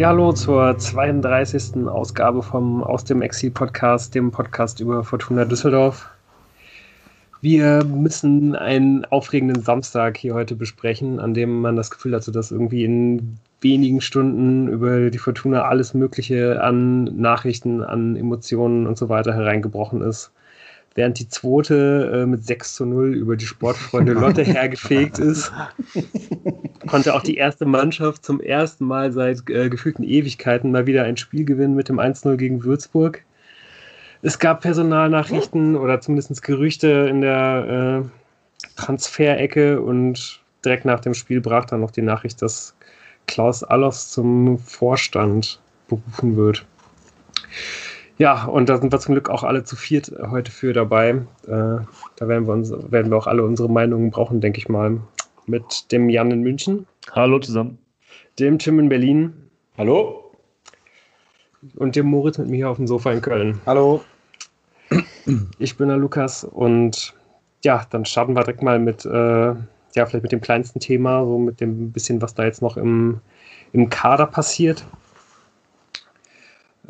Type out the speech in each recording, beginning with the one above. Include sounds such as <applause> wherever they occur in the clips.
Ja, hallo zur 32. Ausgabe vom Aus dem Exil Podcast, dem Podcast über Fortuna Düsseldorf. Wir müssen einen aufregenden Samstag hier heute besprechen, an dem man das Gefühl hatte, dass irgendwie in wenigen Stunden über die Fortuna alles Mögliche an Nachrichten, an Emotionen und so weiter hereingebrochen ist. Während die zweite äh, mit 6 zu 0 über die Sportfreunde Lotte <laughs> hergefegt ist, konnte auch die erste Mannschaft zum ersten Mal seit äh, gefühlten Ewigkeiten mal wieder ein Spiel gewinnen mit dem 1-0 gegen Würzburg. Es gab Personalnachrichten oder zumindest Gerüchte in der äh, Transferecke und direkt nach dem Spiel brach dann noch die Nachricht, dass Klaus Allofs zum Vorstand berufen wird. Ja, und da sind wir zum Glück auch alle zu viert heute für dabei. Äh, da werden wir, uns, werden wir auch alle unsere Meinungen brauchen, denke ich mal. Mit dem Jan in München. Hallo zusammen. Dem Tim in Berlin. Hallo. Und dem Moritz mit mir auf dem Sofa in Köln. Hallo. Ich bin der Lukas und ja, dann starten wir direkt mal mit äh, ja, vielleicht mit dem kleinsten Thema, so mit dem bisschen, was da jetzt noch im, im Kader passiert.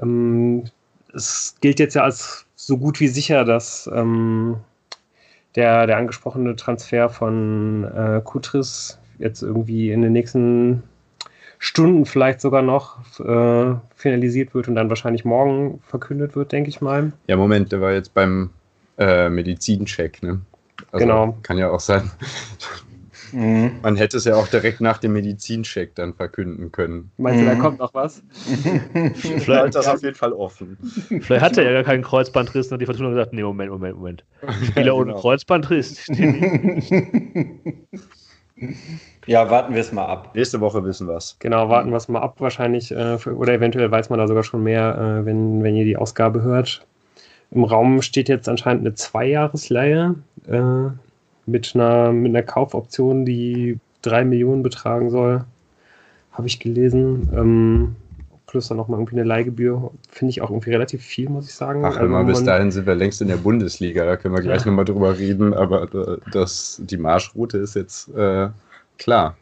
Ähm, es gilt jetzt ja als so gut wie sicher, dass ähm, der, der angesprochene Transfer von äh, Kutris jetzt irgendwie in den nächsten Stunden vielleicht sogar noch äh, finalisiert wird und dann wahrscheinlich morgen verkündet wird, denke ich mal. Ja, Moment, der war jetzt beim äh, Medizincheck, ne? Also genau. Kann ja auch sein, Mhm. Man hätte es ja auch direkt nach dem Medizincheck dann verkünden können. Meinst du, da mhm. kommt noch was? <laughs> Vielleicht ist das auf jeden Fall offen. Vielleicht hat er ja gar keinen Kreuzbandriss und die Fortuna gesagt, nee, Moment, Moment, Moment. Spieler <laughs> ja, ohne genau. Kreuzbandriss. <laughs> ja, warten wir es mal ab. Nächste Woche wissen wir es. Genau, warten wir es mal ab wahrscheinlich. Äh, oder eventuell weiß man da sogar schon mehr, äh, wenn, wenn ihr die Ausgabe hört. Im Raum steht jetzt anscheinend eine Zweijahresleihe. Äh, mit einer, mit einer Kaufoption, die drei Millionen betragen soll. Habe ich gelesen. Ähm, plus dann nochmal irgendwie eine Leihgebühr. Finde ich auch irgendwie relativ viel, muss ich sagen. Ach, immer also bis dahin sind wir längst in der Bundesliga, da können wir gleich ja. nochmal drüber reden, aber das, die Marschroute ist jetzt äh, klar.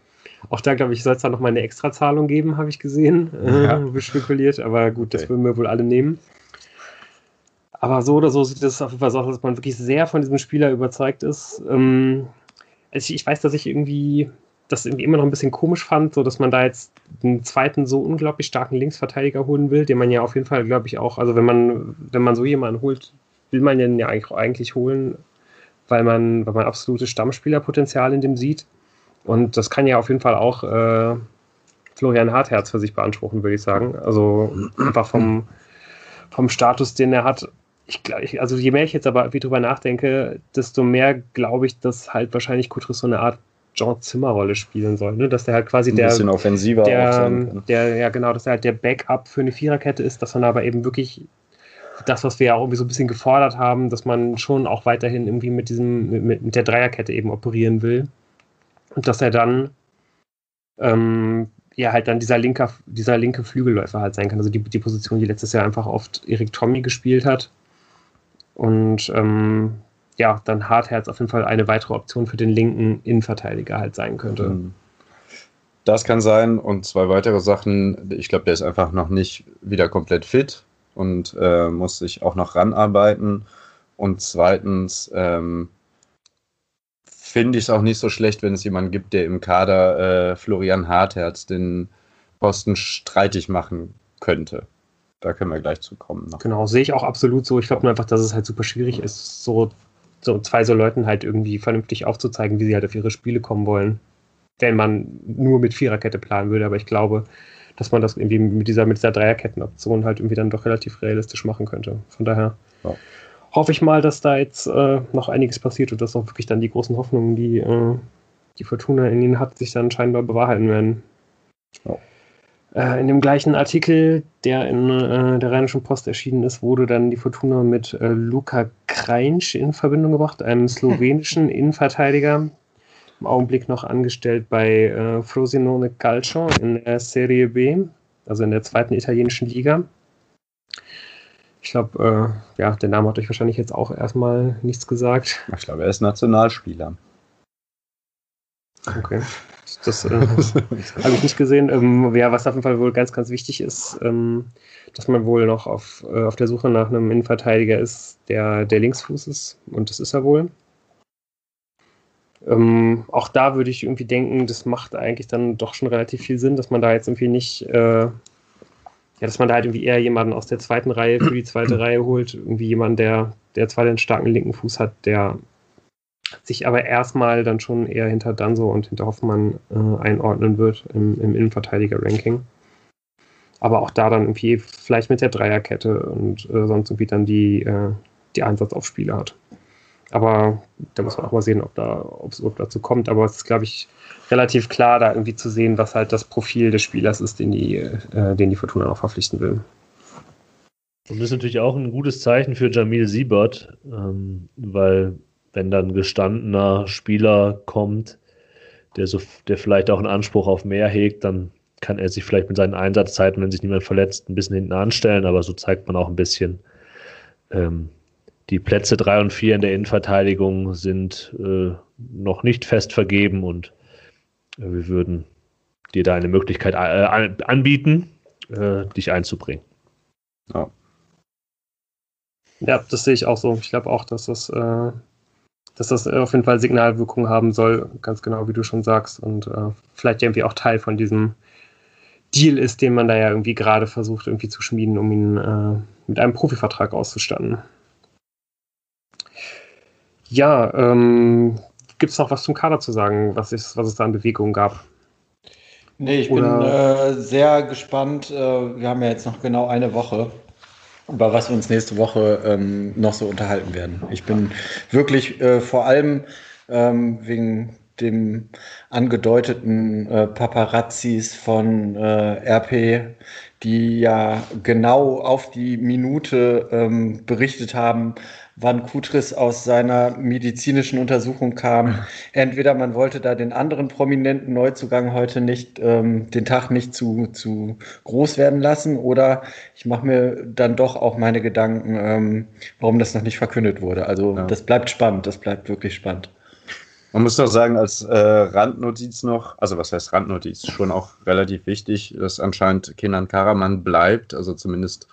Auch da, glaube ich, soll es da nochmal eine Extrazahlung geben, habe ich gesehen, ja. äh, <laughs> spekuliert, aber gut, das okay. würden wir wohl alle nehmen. Aber so oder so sieht es auf jeden Fall so aus, dass man wirklich sehr von diesem Spieler überzeugt ist. Ähm, also ich, weiß, dass ich irgendwie das irgendwie immer noch ein bisschen komisch fand, so dass man da jetzt einen zweiten so unglaublich starken Linksverteidiger holen will, den man ja auf jeden Fall, glaube ich, auch, also wenn man, wenn man so jemanden holt, will man den ja eigentlich holen, weil man, weil man absolutes Stammspielerpotenzial in dem sieht. Und das kann ja auf jeden Fall auch äh, Florian Hartherz für sich beanspruchen, würde ich sagen. Also einfach vom, vom Status, den er hat, ich glaube, also je mehr ich jetzt aber wie drüber nachdenke, desto mehr glaube ich, dass halt wahrscheinlich Kutris so eine Art John Zimmer Rolle spielen soll, ne? dass der halt quasi der, ein bisschen offensiver der, der, ja genau, dass er halt der Backup für eine Viererkette ist, dass man aber eben wirklich das, was wir ja auch irgendwie so ein bisschen gefordert haben, dass man schon auch weiterhin irgendwie mit diesem, mit, mit der Dreierkette eben operieren will. Und dass er dann ähm, ja halt dann dieser linke, dieser linke Flügelläufer halt sein kann, also die, die Position, die letztes Jahr einfach oft Erik Tommy gespielt hat und ähm, ja, dann Hartherz auf jeden Fall eine weitere Option für den linken Innenverteidiger halt sein könnte. Mhm. Das kann sein. Und zwei weitere Sachen. Ich glaube, der ist einfach noch nicht wieder komplett fit und äh, muss sich auch noch ranarbeiten. Und zweitens ähm, finde ich es auch nicht so schlecht, wenn es jemanden gibt, der im Kader äh, Florian Hartherz den Posten streitig machen könnte. Da können wir gleich zu kommen. Noch. Genau, sehe ich auch absolut so. Ich glaube nur einfach, dass es halt super schwierig ist, so, so zwei so Leuten halt irgendwie vernünftig aufzuzeigen, wie sie halt auf ihre Spiele kommen wollen. Wenn man nur mit Viererkette planen würde, aber ich glaube, dass man das irgendwie mit dieser, mit dieser Dreierkettenoption halt irgendwie dann doch relativ realistisch machen könnte. Von daher ja. hoffe ich mal, dass da jetzt äh, noch einiges passiert und dass auch wirklich dann die großen Hoffnungen, die äh, die Fortuna in ihnen hat, sich dann scheinbar bewahrheiten werden. Ja. Äh, in dem gleichen Artikel, der in äh, der Rheinischen Post erschienen ist, wurde dann die Fortuna mit äh, Luka Kreinsch in Verbindung gebracht, einem <laughs> slowenischen Innenverteidiger, im Augenblick noch angestellt bei äh, Frosinone Calcio in der Serie B, also in der zweiten italienischen Liga. Ich glaube, äh, ja, der Name hat euch wahrscheinlich jetzt auch erstmal nichts gesagt. Ich glaube, er ist Nationalspieler. Okay. Das äh, <laughs> habe ich nicht gesehen. Ähm, ja, was auf jeden Fall wohl ganz, ganz wichtig ist, ähm, dass man wohl noch auf, äh, auf der Suche nach einem Innenverteidiger ist, der der Linksfuß ist. Und das ist er wohl. Ähm, auch da würde ich irgendwie denken, das macht eigentlich dann doch schon relativ viel Sinn, dass man da jetzt irgendwie nicht, äh, ja, dass man da halt irgendwie eher jemanden aus der zweiten Reihe für die zweite Reihe holt. Irgendwie jemanden, der, der zwar den starken linken Fuß hat, der sich aber erstmal dann schon eher hinter Danso und hinter Hoffmann äh, einordnen wird im, im Innenverteidiger-Ranking. Aber auch da dann irgendwie vielleicht mit der Dreierkette und äh, sonst irgendwie dann die, äh, die Einsatz auf Spiele hat. Aber da muss man auch mal sehen, ob es überhaupt dazu kommt. Aber es ist, glaube ich, relativ klar, da irgendwie zu sehen, was halt das Profil des Spielers ist, den die, äh, den die Fortuna noch verpflichten will. Und das ist natürlich auch ein gutes Zeichen für Jamil Siebert, ähm, weil wenn dann ein gestandener Spieler kommt, der, so, der vielleicht auch einen Anspruch auf mehr hegt, dann kann er sich vielleicht mit seinen Einsatzzeiten, wenn sich niemand verletzt, ein bisschen hinten anstellen, aber so zeigt man auch ein bisschen, ähm, die Plätze 3 und 4 in der Innenverteidigung sind äh, noch nicht fest vergeben und äh, wir würden dir da eine Möglichkeit äh, anbieten, äh, dich einzubringen. Ja. ja, das sehe ich auch so. Ich glaube auch, dass das, äh, dass das auf jeden Fall Signalwirkung haben soll, ganz genau wie du schon sagst. Und äh, vielleicht irgendwie auch Teil von diesem Deal ist, den man da ja irgendwie gerade versucht, irgendwie zu schmieden, um ihn mit einem Profivertrag auszustatten. Ja, ähm, gibt es noch was zum Kader zu sagen, was, ist, was es da in Bewegung gab? Nee, ich Oder? bin äh, sehr gespannt. Äh, wir haben ja jetzt noch genau eine Woche, über was wir uns nächste Woche ähm, noch so unterhalten werden. Ich bin wirklich äh, vor allem ähm, wegen dem angedeuteten äh, Paparazzis von äh, RP, die ja genau auf die Minute ähm, berichtet haben, wann Kutris aus seiner medizinischen Untersuchung kam. Entweder man wollte da den anderen prominenten Neuzugang heute nicht, ähm, den Tag nicht zu, zu groß werden lassen, oder ich mache mir dann doch auch meine Gedanken, ähm, warum das noch nicht verkündet wurde. Also ja. das bleibt spannend, das bleibt wirklich spannend. Man muss doch sagen, als äh, Randnotiz noch, also was heißt Randnotiz, schon auch relativ wichtig, dass anscheinend Kenan Karaman bleibt, also zumindest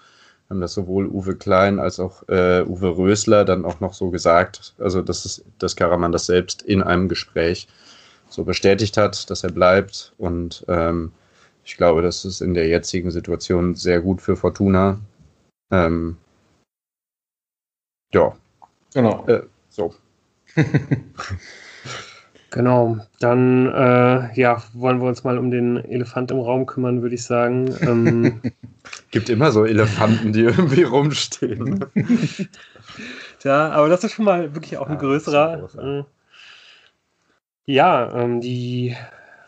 haben das sowohl Uwe Klein als auch äh, Uwe Rösler dann auch noch so gesagt, also dass, es, dass Karaman das selbst in einem Gespräch so bestätigt hat, dass er bleibt. Und ähm, ich glaube, das ist in der jetzigen Situation sehr gut für Fortuna. Ähm, ja. Genau. Äh, so. <laughs> Genau, dann äh, ja, wollen wir uns mal um den Elefant im Raum kümmern, würde ich sagen. Ähm, <laughs> Gibt immer so Elefanten, die irgendwie rumstehen. <laughs> ja, aber das ist schon mal wirklich auch ein ja, größerer. Äh, ja, ähm, die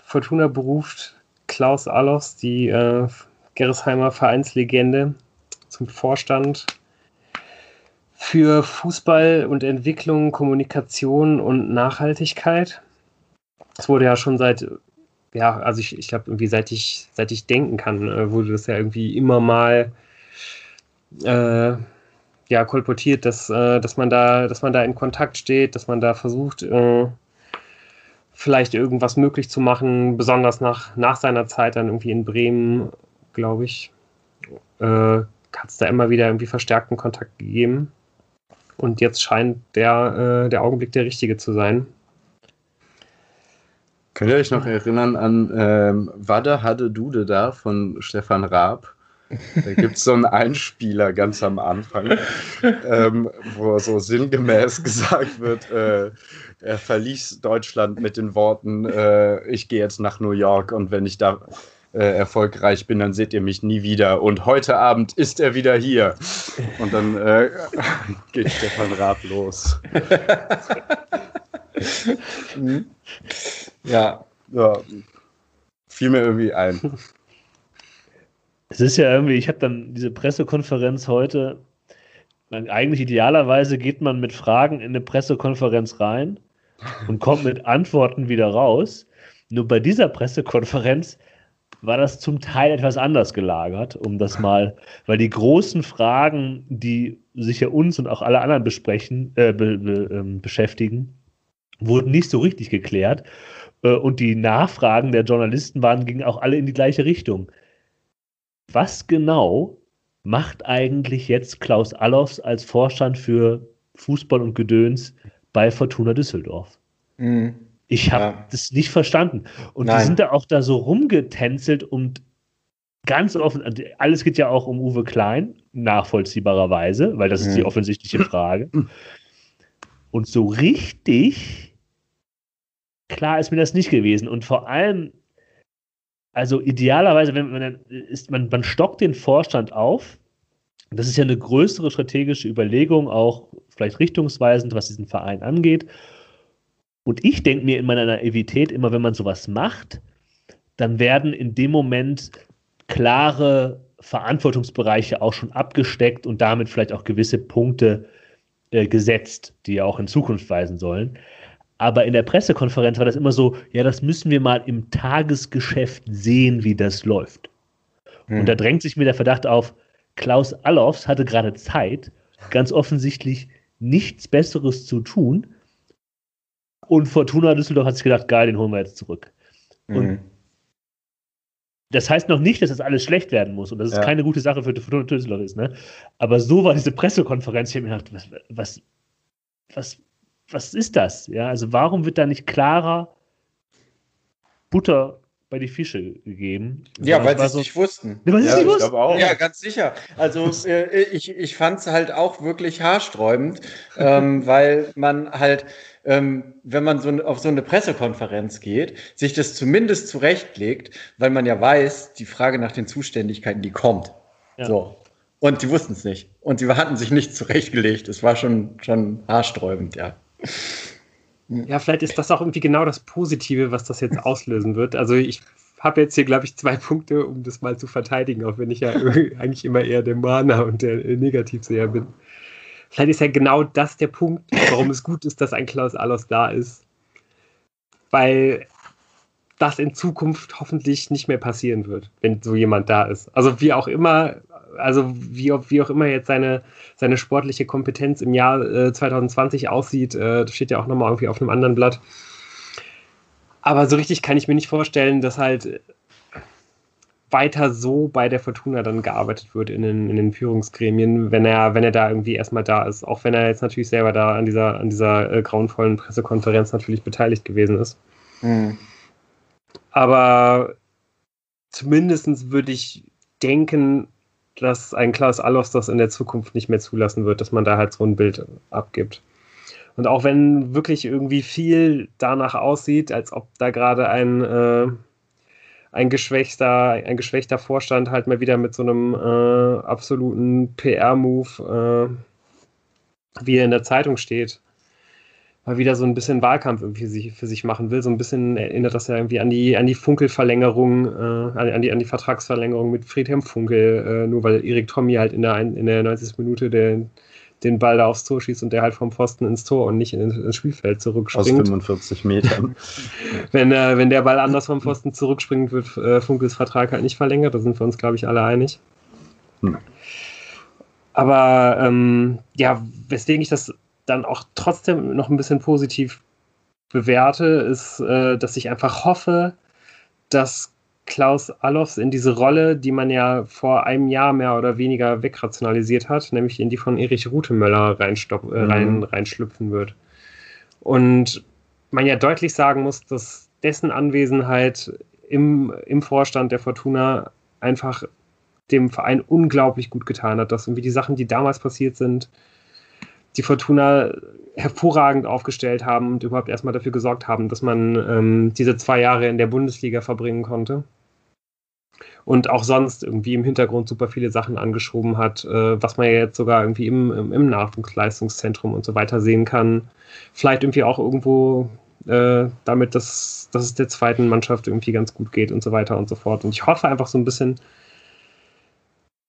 Fortuna beruft Klaus Allos, die äh, Gerresheimer Vereinslegende, zum Vorstand für Fußball und Entwicklung, Kommunikation und Nachhaltigkeit es wurde ja schon seit, ja, also ich, ich glaube, irgendwie seit ich, seit ich denken kann, äh, wurde das ja irgendwie immer mal äh, ja, kolportiert, dass, äh, dass man da, dass man da in Kontakt steht, dass man da versucht, äh, vielleicht irgendwas möglich zu machen, besonders nach, nach seiner Zeit dann irgendwie in Bremen, glaube ich, äh, hat es da immer wieder irgendwie verstärkten Kontakt gegeben. Und jetzt scheint der, äh, der Augenblick der richtige zu sein. Könnt ihr euch noch erinnern an ähm, Wade Hadde Dude da von Stefan Raab? Da gibt es so einen Einspieler ganz am Anfang, ähm, wo so sinngemäß <laughs> gesagt wird, äh, er verließ Deutschland mit den Worten, äh, ich gehe jetzt nach New York und wenn ich da äh, erfolgreich bin, dann seht ihr mich nie wieder. Und heute Abend ist er wieder hier. Und dann äh, <laughs> geht Stefan Raab los. <laughs> Ja. ja. Fiel mir irgendwie ein. Es ist ja irgendwie, ich habe dann diese Pressekonferenz heute. Eigentlich idealerweise geht man mit Fragen in eine Pressekonferenz rein und kommt mit Antworten wieder raus. Nur bei dieser Pressekonferenz war das zum Teil etwas anders gelagert, um das mal, weil die großen Fragen, die sich ja uns und auch alle anderen besprechen, äh, be, be, ähm, beschäftigen, wurden nicht so richtig geklärt. Äh, und die Nachfragen der Journalisten waren, gingen auch alle in die gleiche Richtung. Was genau macht eigentlich jetzt Klaus Allofs als Vorstand für Fußball und Gedöns bei Fortuna Düsseldorf? Mhm. Ich habe ja. das nicht verstanden. Und Nein. die sind da auch da so rumgetänzelt und ganz offen, also alles geht ja auch um Uwe Klein, nachvollziehbarerweise, weil das mhm. ist die mhm. offensichtliche Frage. Und so richtig klar ist mir das nicht gewesen. Und vor allem, also idealerweise, wenn man ist, man, man stockt den Vorstand auf. Das ist ja eine größere strategische Überlegung, auch vielleicht richtungsweisend, was diesen Verein angeht. Und ich denke mir in meiner Naivität immer, wenn man sowas macht, dann werden in dem Moment klare Verantwortungsbereiche auch schon abgesteckt und damit vielleicht auch gewisse Punkte äh, gesetzt, die ja auch in Zukunft weisen sollen. Aber in der Pressekonferenz war das immer so, ja, das müssen wir mal im Tagesgeschäft sehen, wie das läuft. Hm. Und da drängt sich mir der Verdacht auf, Klaus Allofs hatte gerade Zeit, ganz offensichtlich nichts Besseres zu tun. Und Fortuna Düsseldorf hat sich gedacht, geil, den holen wir jetzt zurück. Und hm. das heißt noch nicht, dass das alles schlecht werden muss und dass es ja. keine gute Sache für Fortuna Düsseldorf ist. Ne? Aber so war diese Pressekonferenz. Ich habe mir gedacht, was, was, was was ist das? Ja, also warum wird da nicht klarer Butter bei die Fische gegeben? Ja, weil sie es so, nicht wussten. Weil ja, nicht wussten. Ja, ganz sicher. Also äh, ich, ich fand es halt auch wirklich haarsträubend, ähm, weil man halt, ähm, wenn man so auf so eine Pressekonferenz geht, sich das zumindest zurechtlegt, weil man ja weiß, die Frage nach den Zuständigkeiten, die kommt. Ja. So. Und die wussten es nicht. Und sie hatten sich nicht zurechtgelegt. Es war schon, schon haarsträubend, ja. Ja, vielleicht ist das auch irgendwie genau das Positive, was das jetzt auslösen wird. Also ich habe jetzt hier, glaube ich, zwei Punkte, um das mal zu verteidigen, auch wenn ich ja <laughs> eigentlich immer eher der Mahner und der Negativseher bin. Vielleicht ist ja genau das der Punkt, warum es gut ist, dass ein Klaus Allos da ist. Weil das in Zukunft hoffentlich nicht mehr passieren wird, wenn so jemand da ist. Also wie auch immer, also wie, wie auch immer jetzt seine, seine sportliche Kompetenz im Jahr äh, 2020 aussieht, äh, das steht ja auch nochmal irgendwie auf einem anderen Blatt. Aber so richtig kann ich mir nicht vorstellen, dass halt weiter so bei der Fortuna dann gearbeitet wird in den, in den Führungsgremien, wenn er, wenn er da irgendwie erstmal da ist. Auch wenn er jetzt natürlich selber da an dieser, an dieser äh, grauenvollen Pressekonferenz natürlich beteiligt gewesen ist. Mhm. Aber zumindest würde ich denken, dass ein Klaus Allos das in der Zukunft nicht mehr zulassen wird, dass man da halt so ein Bild abgibt. Und auch wenn wirklich irgendwie viel danach aussieht, als ob da gerade ein, äh, ein, geschwächter, ein geschwächter Vorstand halt mal wieder mit so einem äh, absoluten PR-Move, äh, wie er in der Zeitung steht, mal wieder so ein bisschen Wahlkampf irgendwie für sich, für sich machen will. So ein bisschen erinnert das ja irgendwie an die, an die Funkelverlängerung, äh, an, die, an die Vertragsverlängerung mit Friedhelm Funkel, äh, nur weil Erik Tommy halt in der, in der 90. Minute den, den Ball da aufs Tor schießt und der halt vom Pfosten ins Tor und nicht ins Spielfeld zurückspringt. Aus 45 Metern. <laughs> wenn, äh, wenn der Ball anders vom Pfosten zurückspringt, wird äh, Funkels Vertrag halt nicht verlängert. Da sind wir uns, glaube ich, alle einig. Hm. Aber ähm, ja, weswegen ich das dann auch trotzdem noch ein bisschen positiv bewerte, ist, äh, dass ich einfach hoffe, dass Klaus Allofs in diese Rolle, die man ja vor einem Jahr mehr oder weniger wegrationalisiert hat, nämlich in die von Erich Rutemöller reinstopp, äh, mhm. rein, reinschlüpfen wird. Und man ja deutlich sagen muss, dass dessen Anwesenheit im, im Vorstand der Fortuna einfach dem Verein unglaublich gut getan hat, dass irgendwie die Sachen, die damals passiert sind, die Fortuna hervorragend aufgestellt haben und überhaupt erstmal dafür gesorgt haben, dass man ähm, diese zwei Jahre in der Bundesliga verbringen konnte. Und auch sonst irgendwie im Hintergrund super viele Sachen angeschoben hat, äh, was man ja jetzt sogar irgendwie im, im, im, Nachwuchsleistungszentrum und so weiter sehen kann. Vielleicht irgendwie auch irgendwo äh, damit, dass, dass es der zweiten Mannschaft irgendwie ganz gut geht und so weiter und so fort. Und ich hoffe einfach so ein bisschen,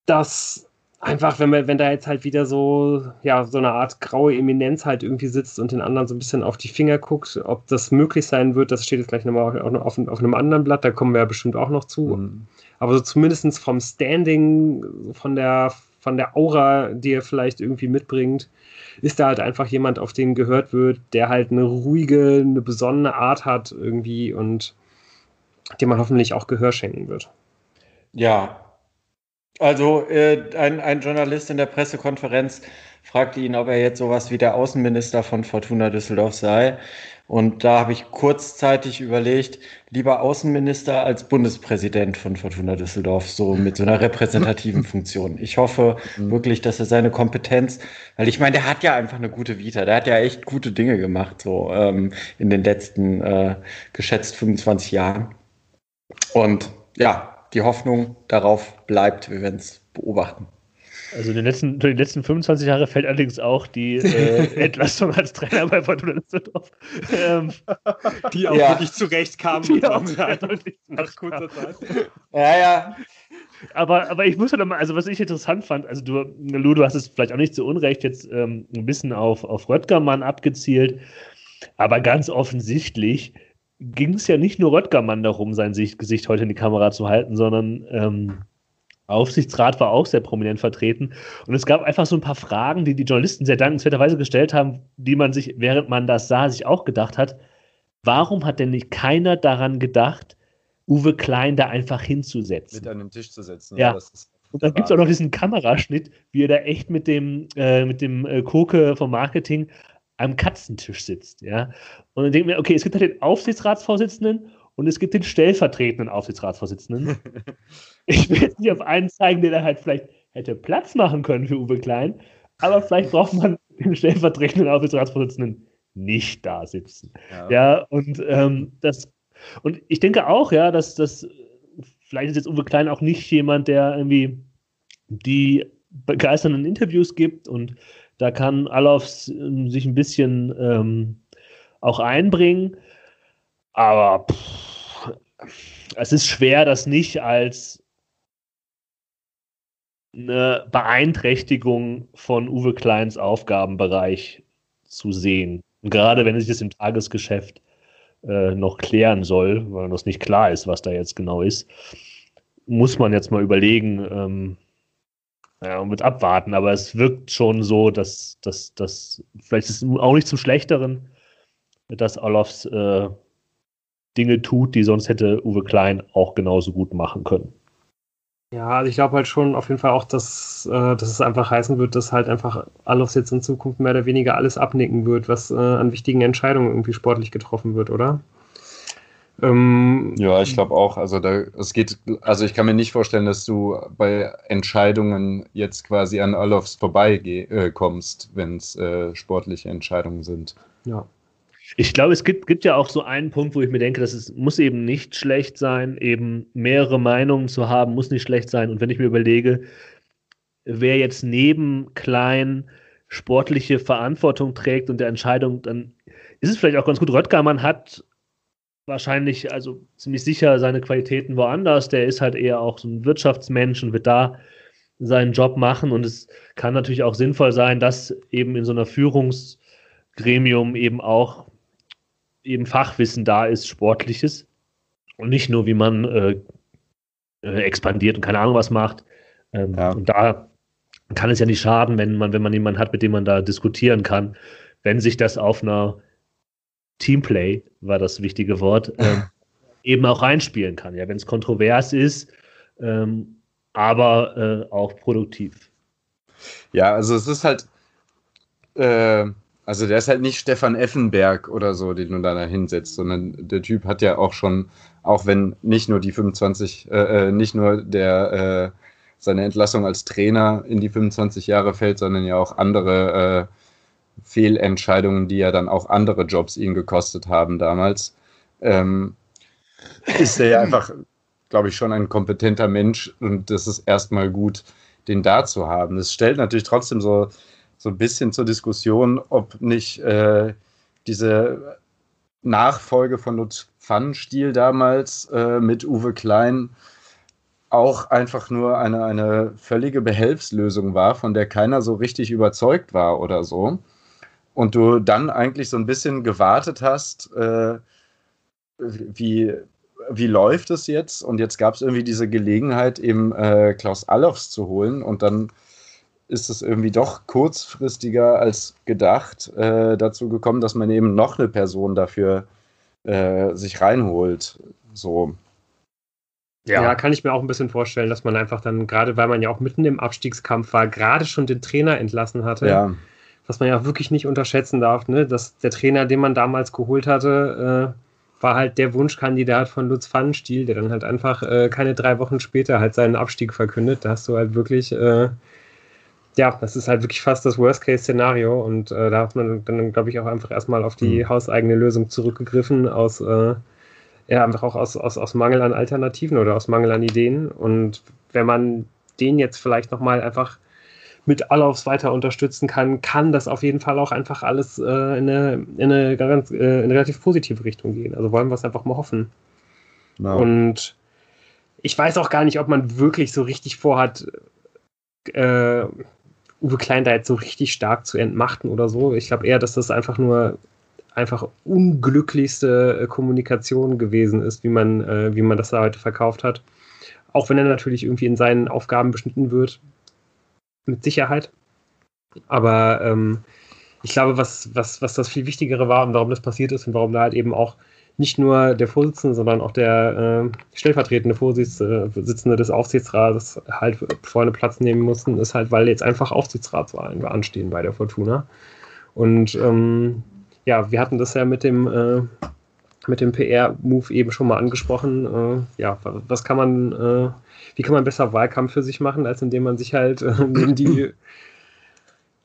dass einfach, wenn, man, wenn da jetzt halt wieder so, ja, so eine Art graue Eminenz halt irgendwie sitzt und den anderen so ein bisschen auf die Finger guckt, ob das möglich sein wird, das steht jetzt gleich nochmal auf, auf, auf einem anderen Blatt, da kommen wir ja bestimmt auch noch zu. Mhm. Aber so zumindest vom Standing, von der, von der Aura, die er vielleicht irgendwie mitbringt, ist da halt einfach jemand, auf den gehört wird, der halt eine ruhige, eine besondere Art hat irgendwie und dem man hoffentlich auch Gehör schenken wird. Ja, also äh, ein, ein Journalist in der Pressekonferenz fragte ihn, ob er jetzt sowas wie der Außenminister von Fortuna Düsseldorf sei. Und da habe ich kurzzeitig überlegt, lieber Außenminister als Bundespräsident von Fortuna Düsseldorf, so mit so einer repräsentativen <laughs> Funktion. Ich hoffe mhm. wirklich, dass er seine Kompetenz, weil ich meine, der hat ja einfach eine gute Vita, der hat ja echt gute Dinge gemacht, so ähm, in den letzten äh, geschätzt 25 Jahren. Und ja, die Hoffnung darauf bleibt, wir werden es beobachten. Also in den letzten, in den letzten 25 Jahren fällt allerdings auch die äh, <laughs> Entlassung als Trainer bei Fortuna Düsseldorf. Ähm, die auch ja. wirklich zurecht kam die auch <laughs> nach kurzer Zeit. Ja, ja. Aber, aber ich muss halt mal, also was ich interessant fand, also du, Lu, du hast es vielleicht auch nicht zu Unrecht jetzt ähm, ein bisschen auf, auf Röttgermann abgezielt, aber ganz offensichtlich ging es ja nicht nur Röttgermann darum, sein Gesicht heute in die Kamera zu halten, sondern ähm, Aufsichtsrat war auch sehr prominent vertreten. Und es gab einfach so ein paar Fragen, die die Journalisten sehr dankenswerterweise gestellt haben, die man sich, während man das sah, sich auch gedacht hat. Warum hat denn nicht keiner daran gedacht, Uwe Klein da einfach hinzusetzen? Mit an den Tisch zu setzen. Ja. ja und dann gibt es auch noch diesen Kameraschnitt, wie er da echt mit dem, äh, mit dem äh, Koke vom Marketing am Katzentisch sitzt. Ja? Und dann denkt man, okay, es gibt halt den Aufsichtsratsvorsitzenden und es gibt den stellvertretenden Aufsichtsratsvorsitzenden. <laughs> ich will jetzt nicht auf einen zeigen, der da halt vielleicht hätte Platz machen können für Uwe Klein, aber vielleicht braucht man den stellvertretenden Aufsichtsratsvorsitzenden nicht da sitzen. Ja, ja und ähm, das und ich denke auch, ja, dass das vielleicht ist jetzt Uwe Klein auch nicht jemand, der irgendwie die begeisternden Interviews gibt und da kann Alofs äh, sich ein bisschen ähm, auch einbringen. Aber pff, es ist schwer, das nicht als eine Beeinträchtigung von Uwe Kleins Aufgabenbereich zu sehen. Gerade wenn sich das im Tagesgeschäft äh, noch klären soll, weil noch nicht klar ist, was da jetzt genau ist, muss man jetzt mal überlegen, ähm, ja, und wird abwarten, aber es wirkt schon so, dass, dass, dass vielleicht ist es auch nicht zum Schlechteren, dass Olofs äh, Dinge tut, die sonst hätte Uwe Klein auch genauso gut machen können. Ja, also ich glaube halt schon auf jeden Fall auch, dass, äh, dass es einfach heißen wird, dass halt einfach Alofs jetzt in Zukunft mehr oder weniger alles abnicken wird, was äh, an wichtigen Entscheidungen irgendwie sportlich getroffen wird, oder? Ähm, ja, ich glaube auch. Also da, es geht, also ich kann mir nicht vorstellen, dass du bei Entscheidungen jetzt quasi an Olofs vorbeikommst, äh, wenn es äh, sportliche Entscheidungen sind. Ja. Ich glaube, es gibt, gibt ja auch so einen Punkt, wo ich mir denke, dass es muss eben nicht schlecht sein, eben mehrere Meinungen zu haben, muss nicht schlecht sein. Und wenn ich mir überlege, wer jetzt neben Klein sportliche Verantwortung trägt und der Entscheidung, dann ist es vielleicht auch ganz gut. Röttgermann hat wahrscheinlich, also ziemlich sicher seine Qualitäten woanders. Der ist halt eher auch so ein Wirtschaftsmensch und wird da seinen Job machen. Und es kann natürlich auch sinnvoll sein, dass eben in so einer Führungsgremium eben auch eben Fachwissen da ist, sportliches. Und nicht nur, wie man äh, äh, expandiert und keine Ahnung was macht. Ähm, ja. Und da kann es ja nicht schaden, wenn man, wenn man jemanden hat, mit dem man da diskutieren kann, wenn sich das auf einer Teamplay war das wichtige Wort, <laughs> ähm, eben auch reinspielen kann. Ja, wenn es kontrovers ist, ähm, aber äh, auch produktiv. Ja, also es ist halt, äh, also der ist halt nicht Stefan Effenberg oder so, den du da hinsetzt, sondern der Typ hat ja auch schon, auch wenn nicht nur die 25, äh, äh, nicht nur der äh, seine Entlassung als Trainer in die 25 Jahre fällt, sondern ja auch andere äh, Fehlentscheidungen, die ja dann auch andere Jobs ihn gekostet haben damals, ähm, ist er ja einfach, glaube ich, schon ein kompetenter Mensch und das ist erstmal gut, den da zu haben. Es stellt natürlich trotzdem so, so ein bisschen zur Diskussion, ob nicht äh, diese Nachfolge von Lutz Pfannenstiel damals äh, mit Uwe Klein auch einfach nur eine, eine völlige Behelfslösung war, von der keiner so richtig überzeugt war oder so und du dann eigentlich so ein bisschen gewartet hast, äh, wie, wie läuft es jetzt? Und jetzt gab es irgendwie diese Gelegenheit, eben äh, Klaus Allofs zu holen und dann ist es irgendwie doch kurzfristiger als gedacht äh, dazu gekommen, dass man eben noch eine Person dafür äh, sich reinholt. So. Ja. ja. kann ich mir auch ein bisschen vorstellen, dass man einfach dann, gerade weil man ja auch mitten im Abstiegskampf war, gerade schon den Trainer entlassen hatte. Ja. Was man ja wirklich nicht unterschätzen darf, ne? dass der Trainer, den man damals geholt hatte, äh, war halt der Wunschkandidat von Lutz Pfannenstiel, der dann halt einfach äh, keine drei Wochen später halt seinen Abstieg verkündet. Da hast du halt wirklich, äh, ja, das ist halt wirklich fast das Worst-Case-Szenario und äh, da hat man dann, glaube ich, auch einfach erstmal auf die mhm. hauseigene Lösung zurückgegriffen aus äh, ja, einfach auch aus, aus, aus Mangel an Alternativen oder aus Mangel an Ideen. Und wenn man den jetzt vielleicht nochmal einfach mit Allaufs weiter unterstützen kann, kann das auf jeden Fall auch einfach alles äh, in, eine, in, eine ganz, äh, in eine relativ positive Richtung gehen. Also wollen wir es einfach mal hoffen. No. Und ich weiß auch gar nicht, ob man wirklich so richtig vorhat, äh, Uwe Klein da jetzt so richtig stark zu entmachten oder so. Ich glaube eher, dass das einfach nur einfach unglücklichste äh, Kommunikation gewesen ist, wie man, äh, wie man das da heute verkauft hat. Auch wenn er natürlich irgendwie in seinen Aufgaben beschnitten wird, mit Sicherheit. Aber ähm, ich glaube, was, was, was das viel Wichtigere war und warum das passiert ist und warum da halt eben auch nicht nur der Vorsitzende, sondern auch der äh, stellvertretende Vorsitzende des Aufsichtsrats halt vorne Platz nehmen mussten, ist halt, weil jetzt einfach Aufsichtsratswahlen anstehen bei der Fortuna. Und ähm, ja, wir hatten das ja mit dem, äh, mit dem PR-Move eben schon mal angesprochen. Äh, ja, was kann man, äh, wie kann man besser Wahlkampf für sich machen, als indem man sich halt äh, neben die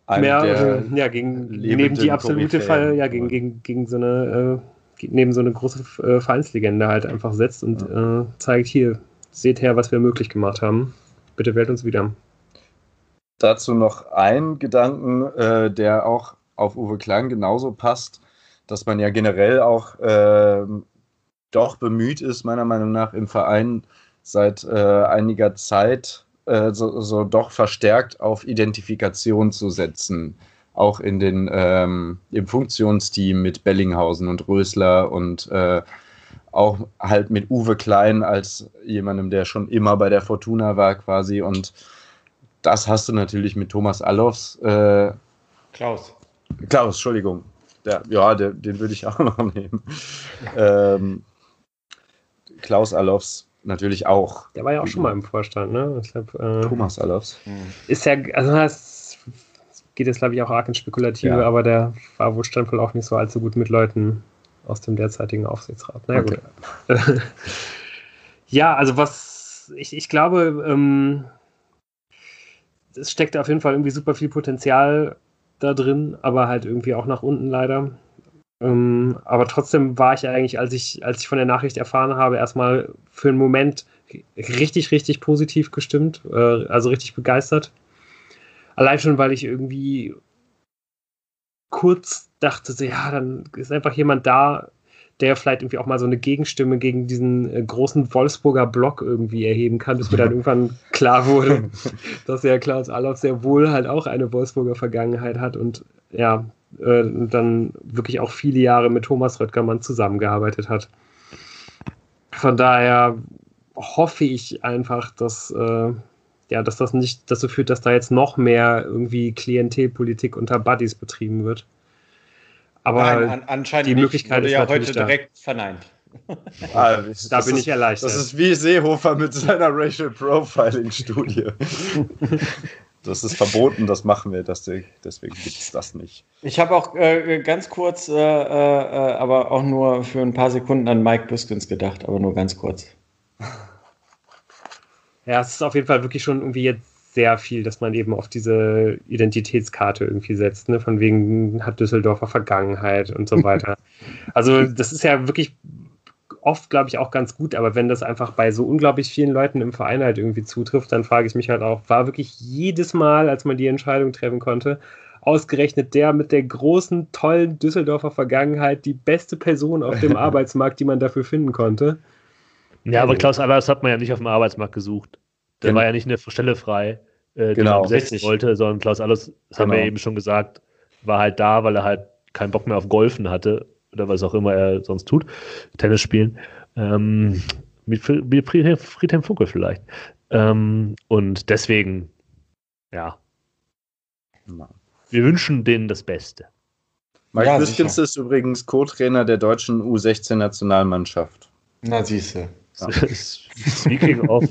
<clears throat> mehr, ja, gegen, neben die absolute Fall, ja, gegen, gegen, gegen so eine, äh, neben so eine große äh, Vereinslegende halt einfach setzt und ja. zeigt hier, seht her, was wir möglich gemacht haben. Bitte wählt uns wieder. Dazu noch ein Gedanken, der auch auf Uwe Klang genauso passt, dass man ja generell auch äh, doch bemüht ist, meiner Meinung nach im Verein seit äh, einiger Zeit äh, so, so, doch verstärkt auf Identifikation zu setzen. Auch in den, ähm, im Funktionsteam mit Bellinghausen und Rösler und äh, auch halt mit Uwe Klein als jemandem, der schon immer bei der Fortuna war quasi. Und das hast du natürlich mit Thomas Allofs. Äh, Klaus. Klaus, Entschuldigung. Der, ja, der, den würde ich <laughs> auch noch nehmen. Ähm, Klaus Allofs natürlich auch. Der war ja auch schon mal im Vorstand, ne? Glaub, äh, Thomas Allofs. Ist ja, also das geht jetzt, glaube ich, auch arg ins Spekulative, ja. aber der war wohl wohl auch nicht so allzu gut mit Leuten aus dem derzeitigen Aufsichtsrat. Naja, okay. gut. <laughs> ja, also was, ich, ich glaube, ähm, es steckt auf jeden Fall irgendwie super viel Potenzial da drin, aber halt irgendwie auch nach unten leider. Ähm, aber trotzdem war ich eigentlich, als ich, als ich von der Nachricht erfahren habe, erstmal für einen Moment richtig, richtig positiv gestimmt, äh, also richtig begeistert. Allein schon, weil ich irgendwie kurz dachte, ja, dann ist einfach jemand da, der vielleicht irgendwie auch mal so eine Gegenstimme gegen diesen äh, großen Wolfsburger Block irgendwie erheben kann, bis mir dann <laughs> irgendwann klar wurde, dass der Klaus Allof sehr wohl halt auch eine Wolfsburger Vergangenheit hat und ja, äh, dann wirklich auch viele Jahre mit Thomas Röttgermann zusammengearbeitet hat. Von daher hoffe ich einfach, dass, äh, ja, dass das nicht dazu führt, dass da jetzt noch mehr irgendwie Klientelpolitik unter Buddies betrieben wird. Aber Nein, an, anscheinend die Möglichkeit ist ja heute da. direkt verneint. Ah, <laughs> da bin ist, ich erleichtert. Das ist wie Seehofer mit seiner Racial Profiling-Studie. <laughs> das ist verboten, das machen wir, deswegen, deswegen gibt es das nicht. Ich habe auch äh, ganz kurz, äh, äh, aber auch nur für ein paar Sekunden an Mike Biskins gedacht, aber nur ganz kurz. Ja, es ist auf jeden Fall wirklich schon irgendwie jetzt sehr viel, dass man eben auf diese Identitätskarte irgendwie setzt, ne? von wegen hat Düsseldorfer Vergangenheit und so <laughs> weiter. also das ist ja wirklich oft, glaube ich, auch ganz gut, aber wenn das einfach bei so unglaublich vielen Leuten im Verein halt irgendwie zutrifft, dann frage ich mich halt auch, war wirklich jedes Mal, als man die Entscheidung treffen konnte, ausgerechnet der mit der großen, tollen Düsseldorfer Vergangenheit die beste Person auf dem <laughs> Arbeitsmarkt, die man dafür finden konnte? Ja, aber Klaus Allers hat man ja nicht auf dem Arbeitsmarkt gesucht. Der genau. war ja nicht eine Stelle frei, äh, die genau. man besetzen wollte, sondern Klaus Alles, das genau. haben wir genau. eben schon gesagt, war halt da, weil er halt keinen Bock mehr auf Golfen hatte oder was auch immer er sonst tut, Tennis spielen. Ähm, mit, mit Friedhelm Funkel vielleicht. Ähm, und deswegen, ja, Wir wünschen denen das Beste. Mike ja, Biskins ist übrigens Co-Trainer der deutschen U16-Nationalmannschaft. Na, siehste. Ja. <laughs> Speaking of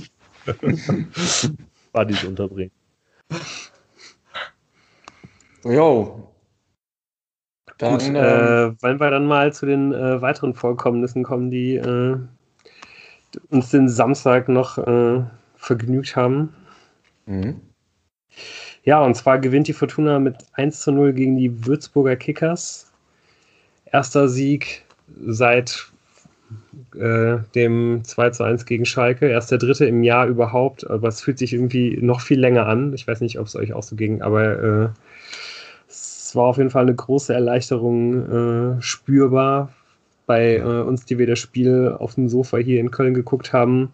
<laughs> Buddies unterbringen. Jo. Dann, Gut, äh, ähm, wollen wir dann mal zu den äh, weiteren Vorkommnissen kommen, die äh, uns den Samstag noch äh, vergnügt haben. Mhm. Ja, und zwar gewinnt die Fortuna mit 1 zu 0 gegen die Würzburger Kickers. Erster Sieg seit äh, dem 2 zu 1 gegen Schalke. Erst der dritte im Jahr überhaupt, aber es fühlt sich irgendwie noch viel länger an. Ich weiß nicht, ob es euch auch so ging, aber äh, es war auf jeden Fall eine große Erleichterung äh, spürbar bei äh, uns, die wir das Spiel auf dem Sofa hier in Köln geguckt haben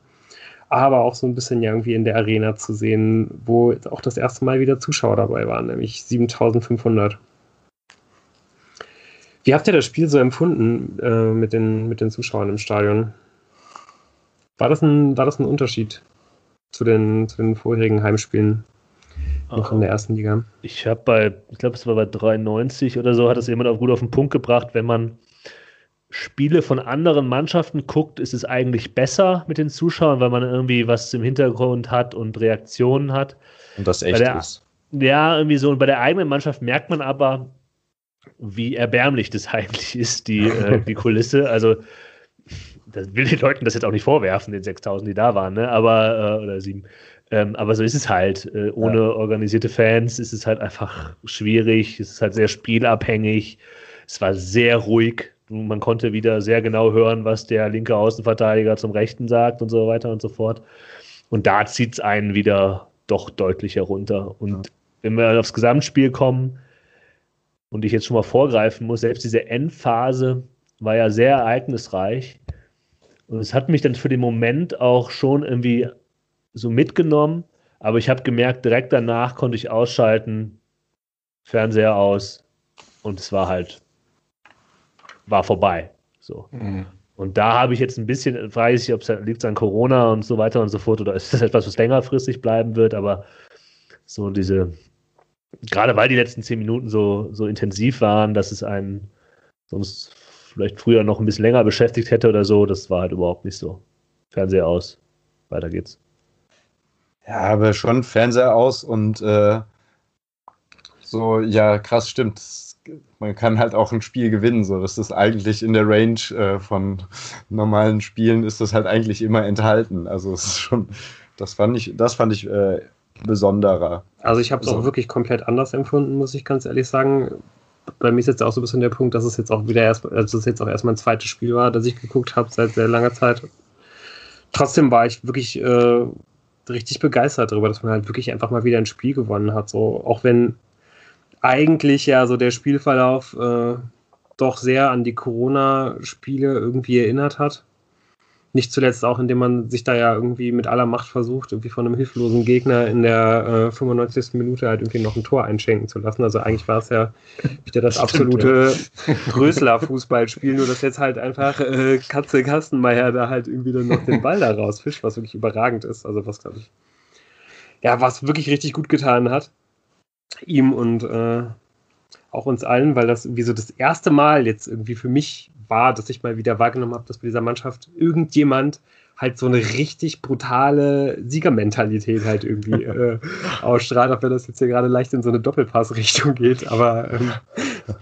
aber auch so ein bisschen irgendwie in der Arena zu sehen, wo auch das erste Mal wieder Zuschauer dabei waren, nämlich 7500. Wie habt ihr das Spiel so empfunden äh, mit, den, mit den Zuschauern im Stadion? War das ein, war das ein Unterschied zu den, zu den vorherigen Heimspielen noch in der ersten Liga? Ich habe bei, ich glaube, es war bei 93 oder so, hat das jemand auch gut auf den Punkt gebracht, wenn man Spiele von anderen Mannschaften guckt, ist es eigentlich besser mit den Zuschauern, weil man irgendwie was im Hintergrund hat und Reaktionen hat. Und das echt der, ist. Ja, irgendwie so. Und bei der eigenen Mannschaft merkt man aber, wie erbärmlich das <laughs> eigentlich ist, die, äh, die Kulisse. Also, das will den Leuten das jetzt auch nicht vorwerfen, den 6000, die da waren, ne? aber, äh, oder sieben. Ähm, aber so ist es halt. Äh, ohne ja. organisierte Fans ist es halt einfach schwierig. Es ist halt sehr spielabhängig. Es war sehr ruhig man konnte wieder sehr genau hören, was der linke Außenverteidiger zum Rechten sagt und so weiter und so fort. Und da zieht es einen wieder doch deutlich herunter. Und ja. wenn wir aufs Gesamtspiel kommen und ich jetzt schon mal vorgreifen muss, selbst diese Endphase war ja sehr ereignisreich. Und es hat mich dann für den Moment auch schon irgendwie so mitgenommen. Aber ich habe gemerkt, direkt danach konnte ich ausschalten, Fernseher aus und es war halt war vorbei. So. Mhm. Und da habe ich jetzt ein bisschen, weiß ich, ob es liegt an Corona und so weiter und so fort oder ist das etwas, was längerfristig bleiben wird, aber so diese, gerade weil die letzten zehn Minuten so, so intensiv waren, dass es einen sonst vielleicht früher noch ein bisschen länger beschäftigt hätte oder so, das war halt überhaupt nicht so. Fernseher aus, weiter geht's. Ja, aber schon Fernseher aus und äh, so, ja, krass, stimmt man kann halt auch ein Spiel gewinnen. So, das ist eigentlich in der Range äh, von normalen Spielen ist das halt eigentlich immer enthalten. Also es ist schon, das fand ich, das fand ich äh, besonderer. Also ich habe es also, auch wirklich komplett anders empfunden, muss ich ganz ehrlich sagen. Bei mir ist jetzt auch so ein bisschen der Punkt, dass es jetzt auch wieder erst, also es jetzt auch erst mein zweites Spiel war, das ich geguckt habe seit sehr langer Zeit. Trotzdem war ich wirklich äh, richtig begeistert darüber, dass man halt wirklich einfach mal wieder ein Spiel gewonnen hat. So, auch wenn eigentlich ja so der Spielverlauf äh, doch sehr an die Corona-Spiele irgendwie erinnert hat. Nicht zuletzt auch, indem man sich da ja irgendwie mit aller Macht versucht, irgendwie von einem hilflosen Gegner in der äh, 95. Minute halt irgendwie noch ein Tor einschenken zu lassen. Also eigentlich war es ja wieder das absolute <laughs> Größler-Fußballspiel, nur dass jetzt halt einfach äh, Katze Kastenmeier da halt irgendwie dann noch den Ball da rausfischt, was wirklich überragend ist. Also was, glaube ich, ja, was wirklich richtig gut getan hat ihm und äh, auch uns allen, weil das wie so das erste Mal jetzt irgendwie für mich war, dass ich mal wieder wahrgenommen habe, dass bei dieser Mannschaft irgendjemand halt so eine richtig brutale Siegermentalität halt irgendwie <laughs> äh, ausstrahlt, auch wenn das jetzt hier gerade leicht in so eine Doppelpassrichtung geht, aber ähm,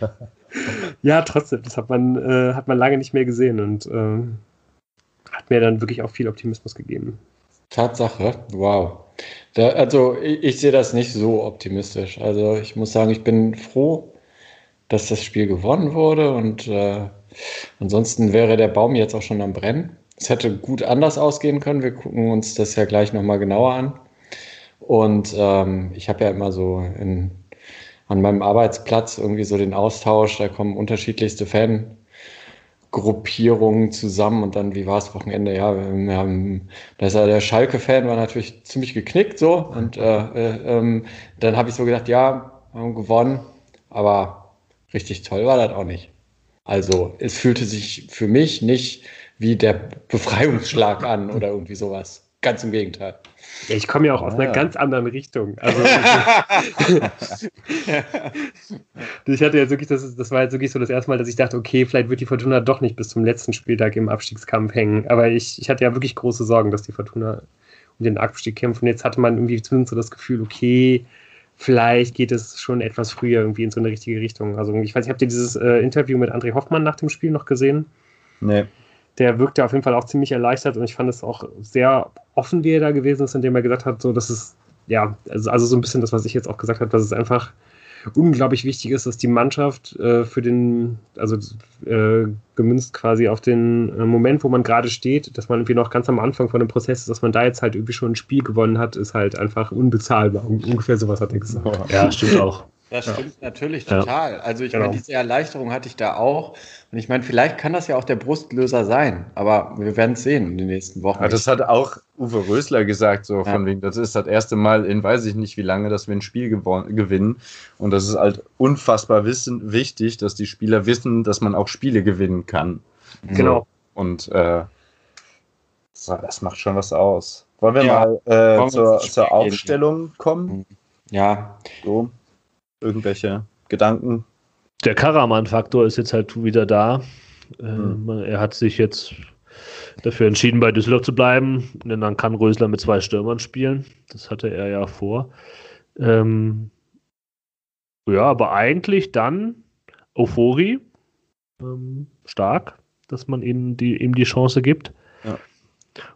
<laughs> ja, trotzdem, das hat man, äh, hat man lange nicht mehr gesehen und äh, hat mir dann wirklich auch viel Optimismus gegeben. Tatsache, wow. Da, also ich, ich, sehe das nicht so optimistisch. Also ich muss sagen, ich bin froh, dass das Spiel gewonnen wurde und äh, ansonsten wäre der Baum jetzt auch schon am Brennen. Es hätte gut anders ausgehen können. Wir gucken uns das ja gleich nochmal genauer an. Und ähm, ich habe ja immer so in, an meinem Arbeitsplatz irgendwie so den Austausch, da kommen unterschiedlichste Fan, Gruppierungen zusammen und dann, wie war es Wochenende? Ja, wir haben, da ist ja der Schalke-Fan war natürlich ziemlich geknickt so und äh, äh, ähm, dann habe ich so gedacht, ja, haben gewonnen, aber richtig toll war das auch nicht. Also es fühlte sich für mich nicht wie der Befreiungsschlag an oder irgendwie sowas. Ganz im Gegenteil. Ja, ich komme ja auch aus einer ganz anderen Richtung. Also, <laughs> ich hatte jetzt wirklich, das, das war jetzt wirklich so das erste Mal, dass ich dachte, okay, vielleicht wird die Fortuna doch nicht bis zum letzten Spieltag im Abstiegskampf hängen. Aber ich, ich hatte ja wirklich große Sorgen, dass die Fortuna um den Abstieg kämpft. Und jetzt hatte man irgendwie zumindest so das Gefühl, okay, vielleicht geht es schon etwas früher irgendwie in so eine richtige Richtung. Also ich weiß nicht, habt ihr dieses äh, Interview mit André Hoffmann nach dem Spiel noch gesehen? Nee der wirkte auf jeden Fall auch ziemlich erleichtert und ich fand es auch sehr offen, wie er da gewesen ist, indem er gesagt hat, so, dass es, ja, also, also so ein bisschen das, was ich jetzt auch gesagt habe, dass es einfach unglaublich wichtig ist, dass die Mannschaft äh, für den, also äh, gemünzt quasi auf den äh, Moment, wo man gerade steht, dass man irgendwie noch ganz am Anfang von dem Prozess ist, dass man da jetzt halt irgendwie schon ein Spiel gewonnen hat, ist halt einfach unbezahlbar. Ungefähr sowas hat er gesagt. Ja, stimmt auch. Das stimmt ja. natürlich total. Ja. Also ich genau. meine, diese Erleichterung hatte ich da auch. Und ich meine, vielleicht kann das ja auch der Brustlöser sein, aber wir werden es sehen in den nächsten Wochen. Ja, das hat auch Uwe Rösler gesagt, so von wegen, das ist das erste Mal in weiß ich nicht wie lange, dass wir ein Spiel gewinnen. Und das ist halt unfassbar wissen, wichtig, dass die Spieler wissen, dass man auch Spiele gewinnen kann. Genau. So. Und äh, das macht schon was aus. Wollen wir mal äh, zur, zur Aufstellung kommen? Ja. So irgendwelche Gedanken? Der Karaman-Faktor ist jetzt halt wieder da. Hm. Ähm, er hat sich jetzt dafür entschieden, bei Düsseldorf zu bleiben, denn dann kann Rösler mit zwei Stürmern spielen. Das hatte er ja vor. Ähm, ja, aber eigentlich dann Euphorie ähm, stark, dass man ihm die, ihm die Chance gibt. Ja.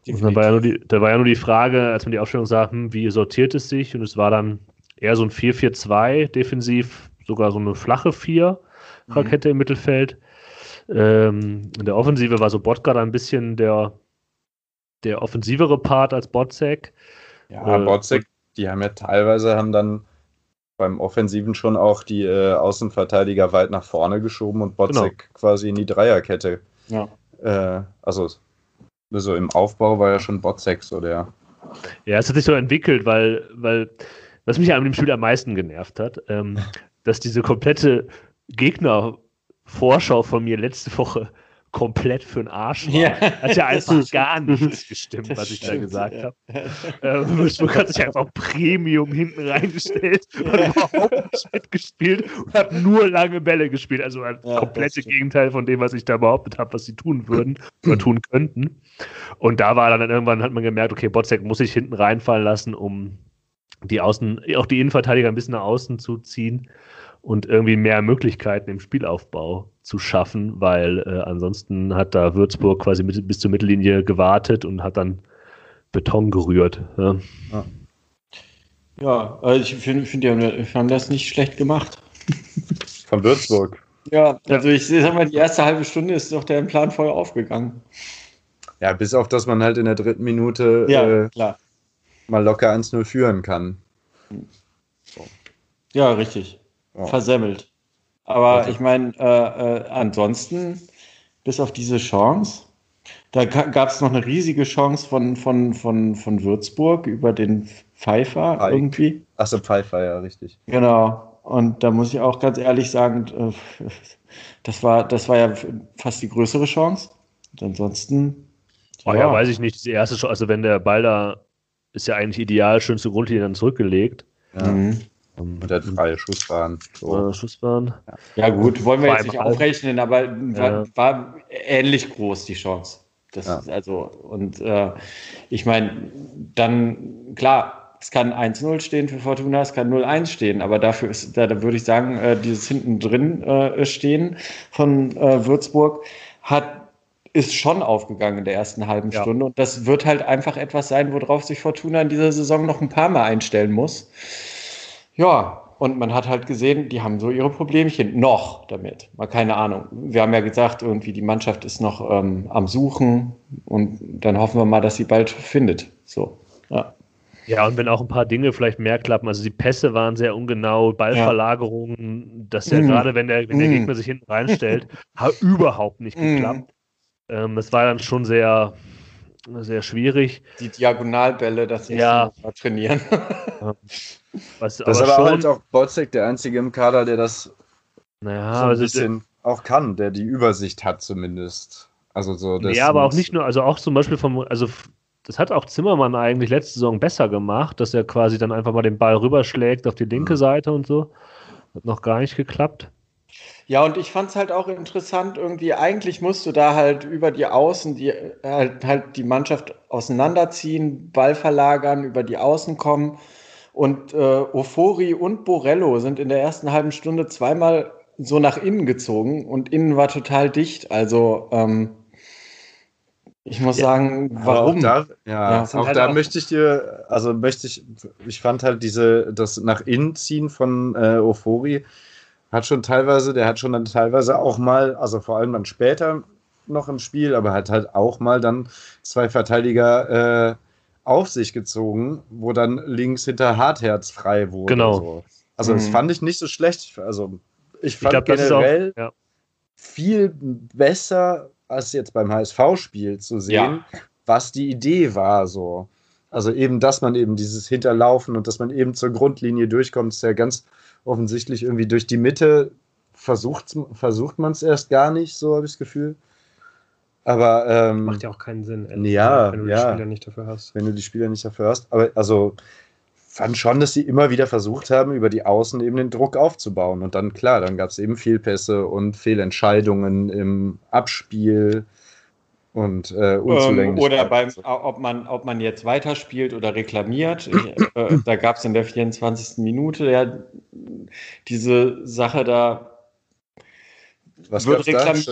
Und dann war ja nur die, da war ja nur die Frage, als man die Aufstellung sah, hm, wie sortiert es sich? Und es war dann eher so ein 4-4-2 defensiv, sogar so eine flache 4 Rakette mhm. im Mittelfeld. Ähm, in der Offensive war so Botka ein bisschen der, der offensivere Part als Botzek. Ja, äh, Botzek, die haben ja teilweise haben dann beim Offensiven schon auch die äh, Außenverteidiger weit nach vorne geschoben und Botzek genau. quasi in die Dreierkette. Ja. Äh, also so im Aufbau war ja schon Botzek so der. Ja, es hat sich so entwickelt, weil, weil was mich an dem Spiel am meisten genervt hat, ähm, dass diese komplette Gegnervorschau von mir letzte Woche komplett für den Arsch war. Ja. Hat ja einfach gar nichts gestimmt, das was ich stimmt, da gesagt ja. habe. Ähm, Würzburg hat sich einfach Premium hinten reingestellt und überhaupt nicht mitgespielt und hat nur lange Bälle gespielt. Also ein ja, komplette Gegenteil von dem, was ich da behauptet habe, was sie tun würden oder tun könnten. Und da war dann irgendwann, hat man gemerkt, okay, Botzek muss sich hinten reinfallen lassen, um die Außen, auch die Innenverteidiger ein bisschen nach außen zu ziehen und irgendwie mehr Möglichkeiten im Spielaufbau zu schaffen, weil äh, ansonsten hat da Würzburg quasi mit, bis zur Mittellinie gewartet und hat dann Beton gerührt. Ja, ja. ja also ich finde, find, die haben das nicht schlecht gemacht. <laughs> Von Würzburg. Ja, also ich sag mal, die erste halbe Stunde ist doch der Plan voll aufgegangen. Ja, bis auf, dass man halt in der dritten Minute ja, äh, klar mal locker 1-0 führen kann. So. Ja, richtig. Ja. Versemmelt. Aber ich meine, äh, äh, ansonsten, bis auf diese Chance, da gab es noch eine riesige Chance von, von, von, von Würzburg über den Pfeiffer Pfeif. irgendwie. Achso, Pfeiffer, ja, richtig. Genau. Und da muss ich auch ganz ehrlich sagen, äh, <laughs> das war, das war ja fast die größere Chance. Und ansonsten. Oh ja, weiß ich nicht. Die erste Chance, also wenn der Ball da ist ja eigentlich ideal, schön zur Grundlinie dann zurückgelegt. Ja. Mhm. Und der freie Schussbahn. So. Schussbahn. Ja. ja, gut, wollen wir jetzt nicht aufrechnen, aber war, war, ähnlich groß die Chance. Das ja. ist also, und äh, ich meine, dann, klar, es kann 1-0 stehen für Fortuna, es kann 0-1 stehen, aber dafür ist, da, da würde ich sagen, äh, dieses hinten drin äh, stehen von äh, Würzburg hat ist schon aufgegangen in der ersten halben ja. Stunde. Und das wird halt einfach etwas sein, worauf sich Fortuna in dieser Saison noch ein paar Mal einstellen muss. Ja, und man hat halt gesehen, die haben so ihre Problemchen noch damit. Mal keine Ahnung. Wir haben ja gesagt, irgendwie die Mannschaft ist noch ähm, am Suchen und dann hoffen wir mal, dass sie bald findet. So, ja. Ja, und wenn auch ein paar Dinge vielleicht mehr klappen, also die Pässe waren sehr ungenau, Ballverlagerungen, ja. das ja mm. gerade, wenn der, wenn der mm. Gegner sich hinten reinstellt, hat überhaupt nicht geklappt. Ähm, es war dann schon sehr, sehr schwierig. Die Diagonalbälle, das ja. mal trainieren. <laughs> Was, das ist aber schon, halt auch Botzek der einzige im Kader, der das naja, so ein also bisschen auch kann, der die Übersicht hat zumindest. Also so das Ja, aber auch nicht nur, also auch zum Beispiel vom, also das hat auch Zimmermann eigentlich letzte Saison besser gemacht, dass er quasi dann einfach mal den Ball rüberschlägt auf die linke. Seite und so. Hat noch gar nicht geklappt. Ja, und ich fand es halt auch interessant, irgendwie, eigentlich musst du da halt über die Außen die, halt, halt die Mannschaft auseinanderziehen, Ball verlagern, über die Außen kommen. Und äh, Ofori und Borello sind in der ersten halben Stunde zweimal so nach innen gezogen und innen war total dicht. Also ähm, ich muss ja, sagen, warum? Auch da, ja, ja auch halt da auch möchte ich dir, also möchte ich, ich fand halt diese, das nach innen ziehen von äh, Ofori hat schon teilweise, der hat schon dann teilweise auch mal, also vor allem dann später noch im Spiel, aber hat halt auch mal dann zwei Verteidiger äh, auf sich gezogen, wo dann links hinter Hartherz frei wurde. Genau. So. Also mhm. das fand ich nicht so schlecht. Also ich fand ich glaub, generell auch, ja. viel besser als jetzt beim HSV-Spiel zu sehen, ja. was die Idee war so. Also eben, dass man eben dieses Hinterlaufen und dass man eben zur Grundlinie durchkommt, ist ja ganz offensichtlich irgendwie durch die Mitte versucht, versucht man es erst gar nicht, so habe ich das Gefühl. Aber ähm, macht ja auch keinen Sinn, ja, wenn du ja, die Spieler nicht dafür hast. Wenn du die Spieler nicht dafür hast. Aber also fand schon, dass sie immer wieder versucht haben, über die Außen eben den Druck aufzubauen. Und dann, klar, dann gab es eben Fehlpässe und Fehlentscheidungen im Abspiel und äh, ähm, Oder beim, ob man, ob man jetzt weiterspielt oder reklamiert. Ich, äh, da gab es in der 24. Minute ja diese Sache da. Was wird reklamiert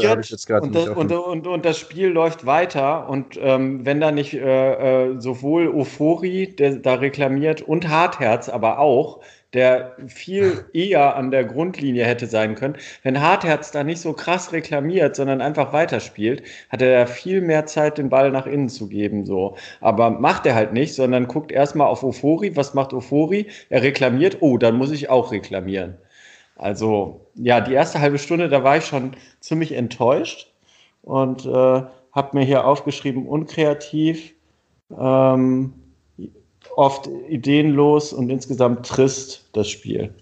da? und, das, und, und, und, das Spiel läuft weiter. Und ähm, wenn da nicht äh, äh sowohl Ofori, der da reklamiert, und Hartherz aber auch, der viel eher an der Grundlinie hätte sein können. Wenn Hartherz da nicht so krass reklamiert, sondern einfach weiterspielt, hat er viel mehr Zeit, den Ball nach innen zu geben. So. Aber macht er halt nicht, sondern guckt erstmal auf Ofori. Was macht Ofori? Er reklamiert, oh, dann muss ich auch reklamieren. Also, ja, die erste halbe Stunde, da war ich schon ziemlich enttäuscht und äh, habe mir hier aufgeschrieben, unkreativ. Ähm, oft ideenlos und insgesamt trist, das Spiel.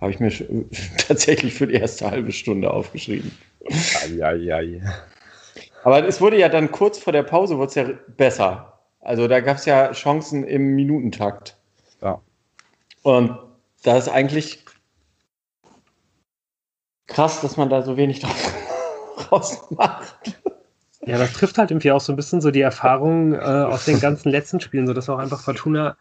Habe ich mir <laughs> tatsächlich für die erste halbe Stunde aufgeschrieben. Eieiei. Aber es wurde ja dann kurz vor der Pause wurde es ja besser. Also da gab es ja Chancen im Minutentakt. Ja. Und das ist eigentlich krass, dass man da so wenig draus <laughs> macht. Ja, das trifft halt irgendwie auch so ein bisschen so die Erfahrung äh, aus den ganzen letzten Spielen, so dass auch einfach Fortuna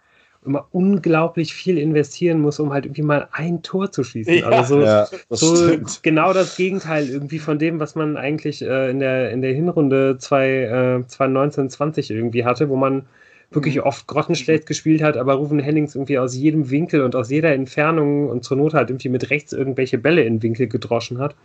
immer unglaublich viel investieren muss, um halt irgendwie mal ein Tor zu schießen. Ja, also so, ja, so genau das Gegenteil irgendwie von dem, was man eigentlich äh, in, der, in der Hinrunde 2019-20 äh, irgendwie hatte, wo man wirklich mhm. oft grottenschlecht gespielt hat, aber Rufen Hennings irgendwie aus jedem Winkel und aus jeder Entfernung und zur Not halt irgendwie mit rechts irgendwelche Bälle in Winkel gedroschen hat.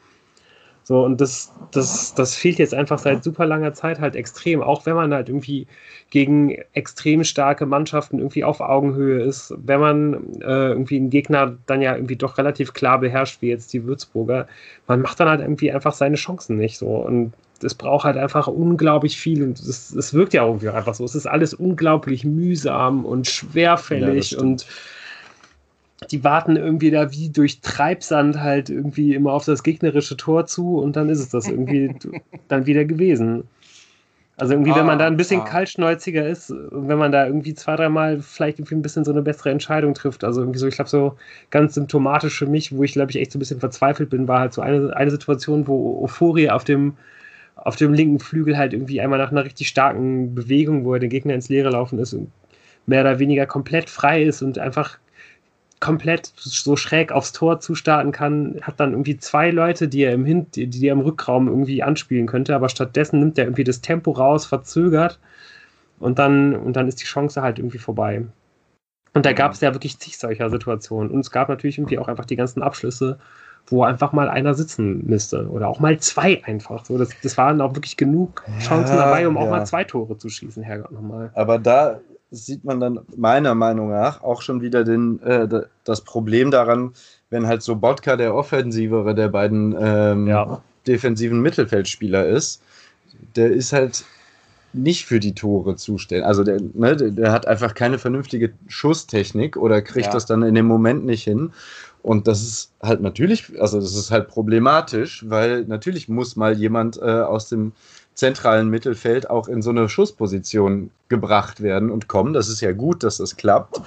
So, und das, das, das fehlt jetzt einfach seit super langer Zeit halt extrem, auch wenn man halt irgendwie gegen extrem starke Mannschaften irgendwie auf Augenhöhe ist, wenn man äh, irgendwie einen Gegner dann ja irgendwie doch relativ klar beherrscht, wie jetzt die Würzburger, man macht dann halt irgendwie einfach seine Chancen nicht so. Und es braucht halt einfach unglaublich viel und es, es wirkt ja irgendwie einfach so. Es ist alles unglaublich mühsam und schwerfällig ja, und die warten irgendwie da wie durch Treibsand halt irgendwie immer auf das gegnerische Tor zu und dann ist es das irgendwie <laughs> dann wieder gewesen. Also irgendwie, ah, wenn man da ein bisschen ah. kaltschnäuziger ist, wenn man da irgendwie zwei, dreimal vielleicht irgendwie ein bisschen so eine bessere Entscheidung trifft. Also irgendwie so, ich glaube, so ganz symptomatisch für mich, wo ich glaube ich echt so ein bisschen verzweifelt bin, war halt so eine, eine Situation, wo Euphorie auf dem, auf dem linken Flügel halt irgendwie einmal nach einer richtig starken Bewegung, wo er den Gegner ins Leere laufen ist und mehr oder weniger komplett frei ist und einfach komplett so schräg aufs Tor zustarten kann, hat dann irgendwie zwei Leute, die er im Hin die, die er im Rückraum irgendwie anspielen könnte, aber stattdessen nimmt er irgendwie das Tempo raus, verzögert und dann, und dann ist die Chance halt irgendwie vorbei. Und da gab es ja wirklich zig solcher Situationen. Und es gab natürlich irgendwie auch einfach die ganzen Abschlüsse, wo einfach mal einer sitzen müsste. Oder auch mal zwei einfach. So, das, das waren auch wirklich genug Chancen ja, dabei, um ja. auch mal zwei Tore zu schießen, Herrgott nochmal. Aber da sieht man dann meiner Meinung nach auch schon wieder den, äh, das Problem daran, wenn halt so Bodka der offensivere der beiden ähm, ja. defensiven Mittelfeldspieler ist, der ist halt nicht für die Tore zuständig. Also der, ne, der, der, hat einfach keine vernünftige Schusstechnik oder kriegt ja. das dann in dem Moment nicht hin. Und das ist halt natürlich, also das ist halt problematisch, weil natürlich muss mal jemand äh, aus dem zentralen Mittelfeld auch in so eine Schussposition gebracht werden und kommen. Das ist ja gut, dass das klappt,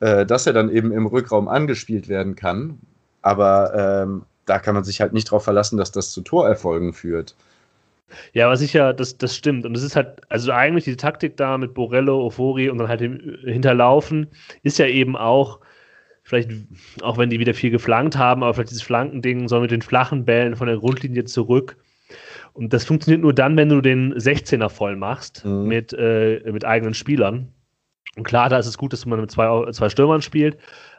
äh, dass er dann eben im Rückraum angespielt werden kann. Aber ähm, da kann man sich halt nicht darauf verlassen, dass das zu Torerfolgen führt. Ja, aber sicher, das, das stimmt. Und es ist halt, also eigentlich die Taktik da mit Borello, Ofori und dann halt dem Hinterlaufen ist ja eben auch, vielleicht, auch wenn die wieder viel geflankt haben, aber vielleicht dieses Flankending soll mit den flachen Bällen von der Grundlinie zurück. Und das funktioniert nur dann, wenn du den 16er voll machst mhm. mit, äh, mit eigenen Spielern. Und klar, da ist es gut, dass man mit zwei, zwei Stürmern spielt,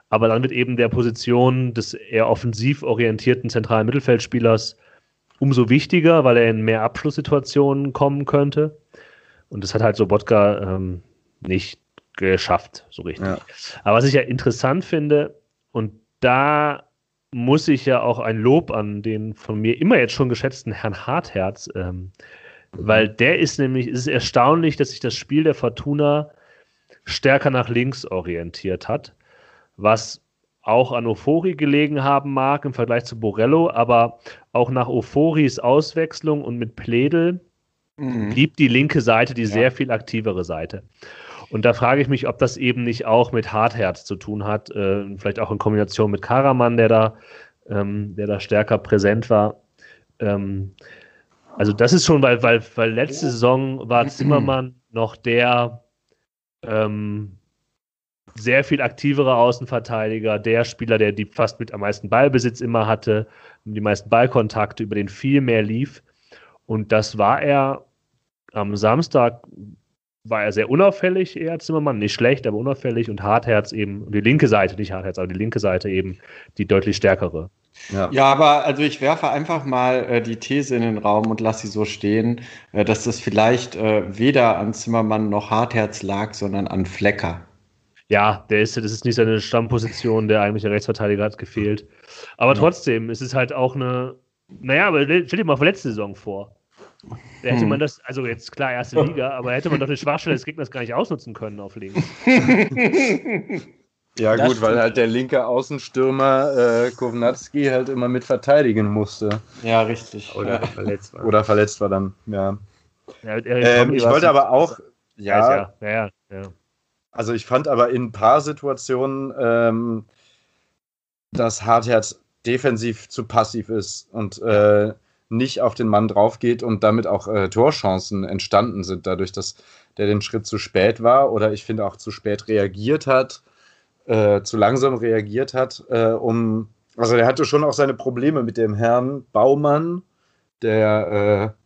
aber dann wird eben der Position des eher offensiv orientierten zentralen Mittelfeldspielers umso wichtiger, weil er in mehr Abschlusssituationen kommen könnte. Und das hat halt Sobotka ähm, nicht geschafft, so richtig. Ja. Aber was ich ja interessant finde, und da muss ich ja auch ein Lob an den von mir immer jetzt schon geschätzten Herrn Hartherz, ähm, weil der ist nämlich, es ist erstaunlich, dass sich das Spiel der Fortuna stärker nach links orientiert hat, was auch an Ofori gelegen haben mag im Vergleich zu Borello, aber auch nach Oforis Auswechslung und mit Pledel mhm. blieb die linke Seite die ja. sehr viel aktivere Seite. Und da frage ich mich, ob das eben nicht auch mit Hartherz zu tun hat, äh, vielleicht auch in Kombination mit Karaman, der da, ähm, der da stärker präsent war. Ähm, also das ist schon, weil, weil, weil letzte Saison war <clears throat> Zimmermann noch der ähm, sehr viel aktivere Außenverteidiger, der Spieler, der die fast mit am meisten Ballbesitz immer hatte, die meisten Ballkontakte, über den viel mehr lief. Und das war er am Samstag war er sehr unauffällig, eher Zimmermann. Nicht schlecht, aber unauffällig. Und Hartherz eben, die linke Seite, nicht Hartherz, aber die linke Seite eben die deutlich stärkere. Ja. ja, aber also ich werfe einfach mal äh, die These in den Raum und lasse sie so stehen, äh, dass das vielleicht äh, weder an Zimmermann noch Hartherz lag, sondern an Flecker. Ja, der ist, das ist nicht seine Stammposition, der eigentliche Rechtsverteidiger hat gefehlt. Aber ja. trotzdem, es ist halt auch eine, naja, aber stell dir mal vor letzte Saison vor. Da hätte hm. man das, also jetzt klar, erste Liga, aber hätte man doch die Schwachstelle des Gegners gar nicht ausnutzen können auf links. <laughs> ja, das gut, stimmt. weil halt der linke Außenstürmer äh, Kovnatski halt immer mit verteidigen musste. Ja, richtig. Oder ja. verletzt war. Oder verletzt war dann, ja. ja ähm, ich wollte aber auch, ja, ja, ja, ja. Also ich fand aber in ein paar Situationen, ähm, dass Hartherz defensiv zu passiv ist und äh, nicht auf den Mann drauf geht und damit auch äh, Torchancen entstanden sind, dadurch, dass der den Schritt zu spät war oder ich finde auch zu spät reagiert hat, äh, zu langsam reagiert hat, äh, um, also er hatte schon auch seine Probleme mit dem Herrn Baumann, der äh,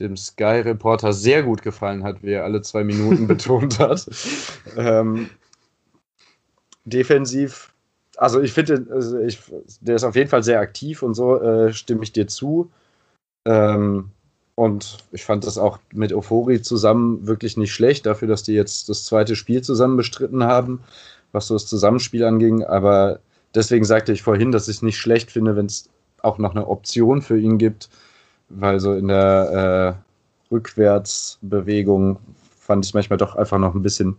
dem Sky-Reporter sehr gut gefallen hat, wie er alle zwei Minuten <laughs> betont hat. Ähm, defensiv, also ich finde, also ich, der ist auf jeden Fall sehr aktiv und so, äh, stimme ich dir zu. Ähm, und ich fand das auch mit Euphorie zusammen wirklich nicht schlecht, dafür, dass die jetzt das zweite Spiel zusammen bestritten haben, was so das Zusammenspiel anging. Aber deswegen sagte ich vorhin, dass ich es nicht schlecht finde, wenn es auch noch eine Option für ihn gibt, weil so in der äh, Rückwärtsbewegung fand ich manchmal doch einfach noch ein bisschen,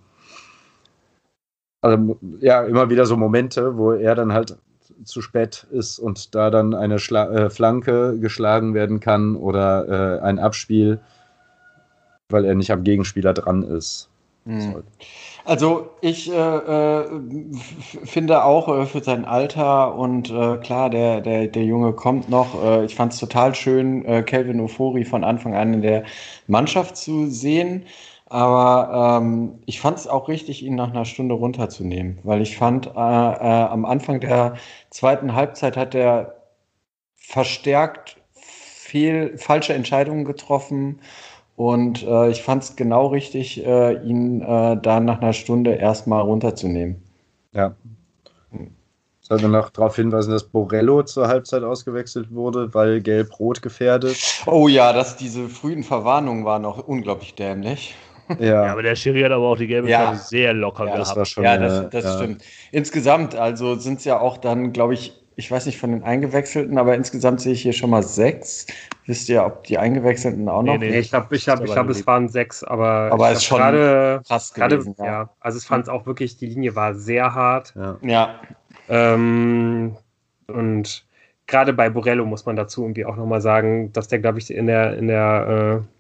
also ja, immer wieder so Momente, wo er dann halt zu spät ist und da dann eine Schla äh, Flanke geschlagen werden kann oder äh, ein Abspiel, weil er nicht am Gegenspieler dran ist. Mhm. Also ich äh, äh finde auch äh, für sein Alter und äh, klar, der, der, der Junge kommt noch. ich fand es total schön, Kelvin Ofori von Anfang an in der Mannschaft zu sehen. Aber ähm, ich fand es auch richtig, ihn nach einer Stunde runterzunehmen, weil ich fand, äh, äh, am Anfang der zweiten Halbzeit hat er verstärkt viel falsche Entscheidungen getroffen. Und äh, ich fand es genau richtig, äh, ihn äh, da nach einer Stunde erstmal runterzunehmen. Ja. Sollte noch darauf hinweisen, dass Borello zur Halbzeit ausgewechselt wurde, weil Gelb-Rot gefährdet. Oh ja, dass diese frühen Verwarnungen waren auch unglaublich dämlich. Ja. ja. aber der Schiri hat aber auch die gelbe Karte sehr locker ja, gehabt. Das schon, ja, das, das ja. stimmt. Insgesamt, also sind es ja auch dann, glaube ich, ich weiß nicht von den Eingewechselten, aber insgesamt sehe ich hier schon mal sechs. Wisst ihr, ob die Eingewechselten auch noch? Nee, nee ich glaube, ich hab, ich glaub, es waren sechs, aber, aber es ist schon gerade, krass gewesen, ja. ja. Also es fand es auch wirklich, die Linie war sehr hart. Ja. ja. Ähm, und gerade bei Borello muss man dazu irgendwie auch nochmal sagen, dass der, glaube ich, in der, in der äh,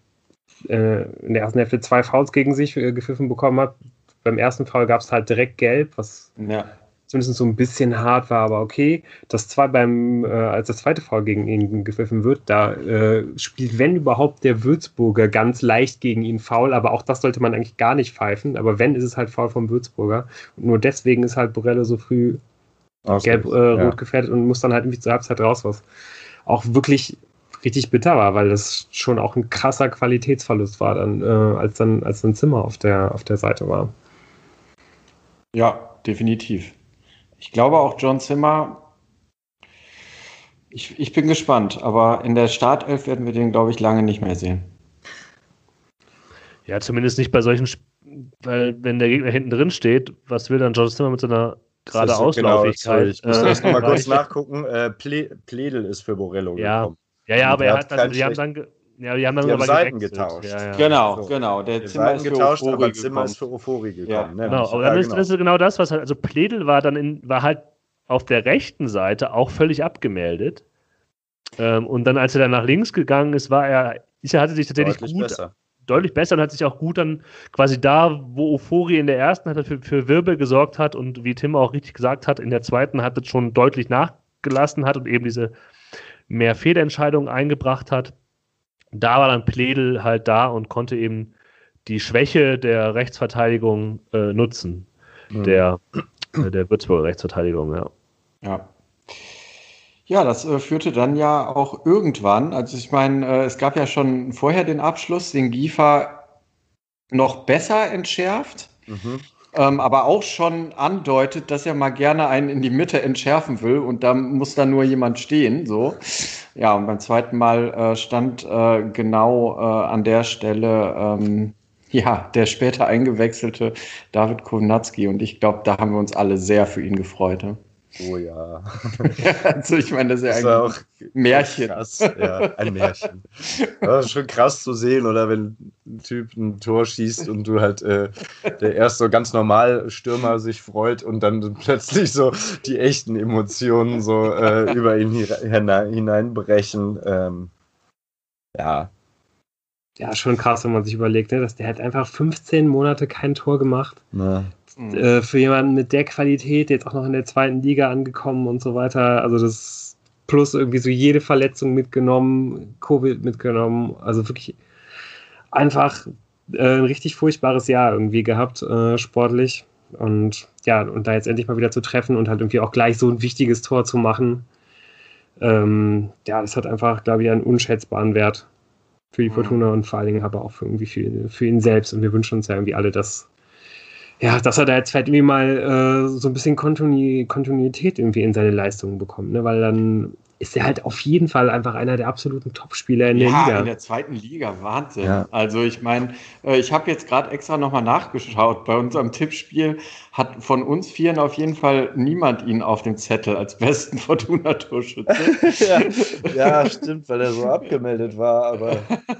äh, in der ersten Hälfte zwei Fouls gegen sich äh, gepfiffen bekommen hat. Beim ersten Foul gab es halt direkt gelb, was ja zumindest so ein bisschen hart war, aber okay. Das zwei beim, äh, als das zweite Foul gegen ihn gepfiffen wird, da äh, spielt, wenn überhaupt, der Würzburger ganz leicht gegen ihn faul, aber auch das sollte man eigentlich gar nicht pfeifen. Aber wenn, ist es halt faul vom Würzburger. Und nur deswegen ist halt Borello so früh gelb-rot äh, ja. gefährdet und muss dann halt irgendwie zur Halbzeit raus, was auch wirklich richtig bitter war, weil das schon auch ein krasser Qualitätsverlust war, dann, äh, als dann, als dann Zimmer auf der, auf der Seite war. Ja, definitiv. Ich glaube auch John Zimmer. Ich, ich bin gespannt, aber in der Startelf werden wir den, glaube ich, lange nicht mehr sehen. Ja, zumindest nicht bei solchen, weil wenn der Gegner hinten drin steht, was will dann John Zimmer mit seiner gerade Auslaufigkeit? Genau, ich muss das nochmal <laughs> kurz nachgucken. Äh, Pledel ist für Borello ja. gekommen. Ja, ja, aber er hat, also, die haben dann, ja, die haben dann die haben Seiten getauscht. Ja, ja. Genau, so. genau. Der die Zimmer ist getauscht, für aber Zimmer ist für Ofori gekommen. Ja. Ne? Genau, aber dann ist, genau. das ist genau das, was halt, also Pledel war dann in, war halt auf der rechten Seite auch völlig abgemeldet. Ähm, und dann, als er dann nach links gegangen ist, war er, er hatte sich tatsächlich deutlich gut, besser. deutlich besser und hat sich auch gut dann quasi da, wo Ofori in der ersten hat für, für Wirbel gesorgt hat und wie Tim auch richtig gesagt hat, in der zweiten hat es schon deutlich nachgelassen hat und eben diese mehr Fehlentscheidungen eingebracht hat da war dann Pledel halt da und konnte eben die Schwäche der Rechtsverteidigung äh, nutzen. Mhm. Der, äh, der Würzburger Rechtsverteidigung, ja. Ja. Ja, das äh, führte dann ja auch irgendwann, also ich meine, äh, es gab ja schon vorher den Abschluss, den Giefer noch besser entschärft. Mhm ähm, aber auch schon andeutet, dass er mal gerne einen in die Mitte entschärfen will und da muss dann nur jemand stehen. So. Ja, und beim zweiten Mal äh, stand äh, genau äh, an der Stelle ähm, ja, der später eingewechselte David Kownatski und ich glaube, da haben wir uns alle sehr für ihn gefreut. Ne? Oh ja. <laughs> also ich meine, das ist ja das ein Märchen. Krass, ja, ein Märchen. Das ist schon krass zu sehen, oder wenn ein Typ ein Tor schießt und du halt äh, der erst so ganz normal Stürmer sich freut und dann plötzlich so die echten Emotionen so äh, über ihn hineinbrechen. Ähm, ja. Ja, schon krass, wenn man sich überlegt, ne? dass der hat einfach 15 Monate kein Tor gemacht. Na. Mhm. Äh, für jemanden mit der Qualität, jetzt auch noch in der zweiten Liga angekommen und so weiter. Also das plus irgendwie so jede Verletzung mitgenommen, Covid mitgenommen. Also wirklich einfach äh, ein richtig furchtbares Jahr irgendwie gehabt, äh, sportlich. Und ja, und da jetzt endlich mal wieder zu treffen und halt irgendwie auch gleich so ein wichtiges Tor zu machen, ähm, ja, das hat einfach, glaube ich, einen unschätzbaren Wert für die mhm. Fortuna und vor allen Dingen aber auch für irgendwie für, für ihn selbst. Und wir wünschen uns ja irgendwie alle, dass ja, dass er da jetzt halt irgendwie mal äh, so ein bisschen Kontinuität irgendwie in seine Leistungen bekommt, ne? weil dann ist er halt auf jeden Fall einfach einer der absoluten Topspieler in der ja, Liga. in der zweiten Liga, Wahnsinn. Ja. Also ich meine, äh, ich habe jetzt gerade extra nochmal nachgeschaut. Bei unserem Tippspiel hat von uns Vieren auf jeden Fall niemand ihn auf dem Zettel als besten <laughs> Fortuna-Torschütze. ja, <laughs> ja, stimmt, weil er so abgemeldet war, aber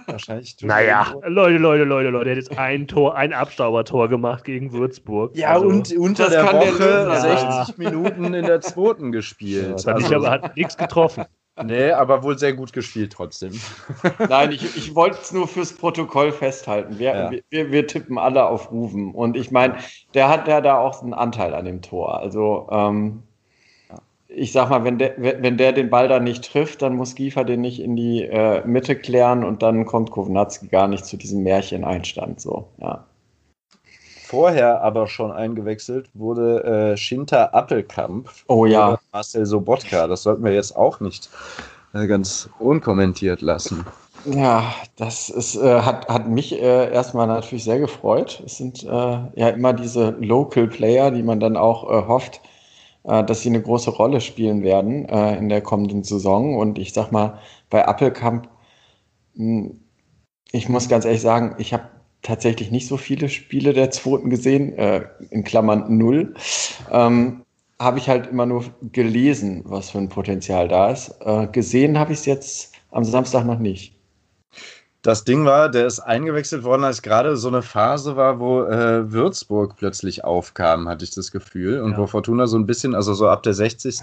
wahrscheinlich. Naja, Leute, Leute, Leute, Leute, er hat jetzt ein Tor, ein Abstaubertor gemacht gegen Würzburg. Ja, also, und unter der Woche der 60 Minuten in der zweiten gespielt. Ja, also, aber hat nichts getroffen. Nee, aber wohl sehr gut gespielt trotzdem. <laughs> Nein, ich, ich wollte es nur fürs Protokoll festhalten. Wir, ja. wir, wir, tippen alle auf Rufen. Und ich meine, der hat ja da auch einen Anteil an dem Tor. Also, ähm, ich sag mal, wenn der, wenn der den Ball da nicht trifft, dann muss Giefer den nicht in die äh, Mitte klären und dann kommt Kovnatski gar nicht zu diesem Märchen-Einstand. So, ja vorher aber schon eingewechselt wurde äh, Shinta Appelkamp. Oh ja. Marcel Sobotka. Das sollten wir jetzt auch nicht äh, ganz unkommentiert lassen. Ja, das ist, äh, hat, hat mich äh, erstmal natürlich sehr gefreut. Es sind äh, ja immer diese Local Player, die man dann auch äh, hofft, äh, dass sie eine große Rolle spielen werden in der kommenden Saison. Und ich sag mal, bei Appelkamp, hm, ich muss ganz ehrlich sagen, ich habe tatsächlich nicht so viele Spiele der zweiten gesehen, äh, in Klammern null. Ähm, habe ich halt immer nur gelesen, was für ein Potenzial da ist. Äh, gesehen habe ich es jetzt am Samstag noch nicht. Das Ding war, der ist eingewechselt worden, als gerade so eine Phase war, wo äh, Würzburg plötzlich aufkam, hatte ich das Gefühl. Und ja. wo Fortuna so ein bisschen, also so ab der 60.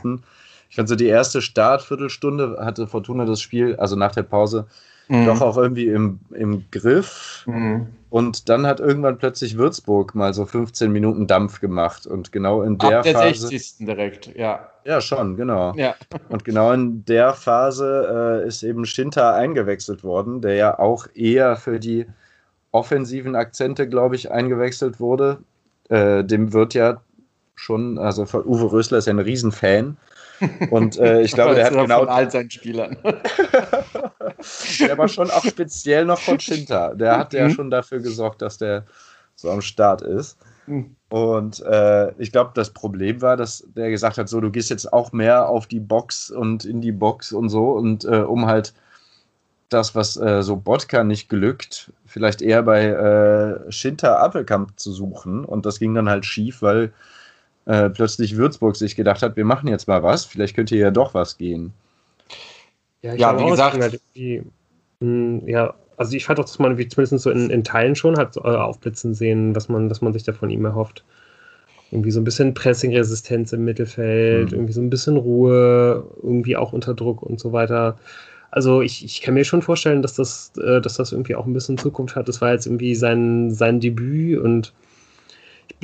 ich fand so die erste Startviertelstunde hatte Fortuna das Spiel, also nach der Pause, mhm. doch auch irgendwie im, im Griff. Mhm. Und dann hat irgendwann plötzlich Würzburg mal so 15 Minuten Dampf gemacht. Und genau in der, Ab der Phase. 60. direkt, ja. Ja, schon, genau. Ja. Und genau in der Phase äh, ist eben Shinta eingewechselt worden, der ja auch eher für die offensiven Akzente, glaube ich, eingewechselt wurde. Äh, dem wird ja schon, also Uwe Rösler ist ja ein Riesenfan. Und äh, ich glaube, der hat genau. Von all seinen Spielern. <laughs> der war schon auch speziell noch von Shinta. Der hat ja mhm. schon dafür gesorgt, dass der so am Start ist. Mhm. Und äh, ich glaube, das Problem war, dass der gesagt hat: So, du gehst jetzt auch mehr auf die Box und in die Box und so. Und äh, um halt das, was äh, so Bodka nicht glückt, vielleicht eher bei äh, Shinta Appelkamp zu suchen. Und das ging dann halt schief, weil äh, plötzlich Würzburg sich gedacht hat, wir machen jetzt mal was, vielleicht könnte ja doch was gehen. Ja, ja wie gesagt. Halt mh, hm, ja, also ich fand auch, dass man wie zumindest so in, in Teilen schon hat äh, aufblitzen sehen, was man, was man sich da von ihm erhofft. Irgendwie so ein bisschen Pressing-Resistenz im Mittelfeld, mhm. irgendwie so ein bisschen Ruhe, irgendwie auch unter Druck und so weiter. Also ich, ich kann mir schon vorstellen, dass das, äh, dass das irgendwie auch ein bisschen Zukunft hat. Das war jetzt irgendwie sein, sein Debüt und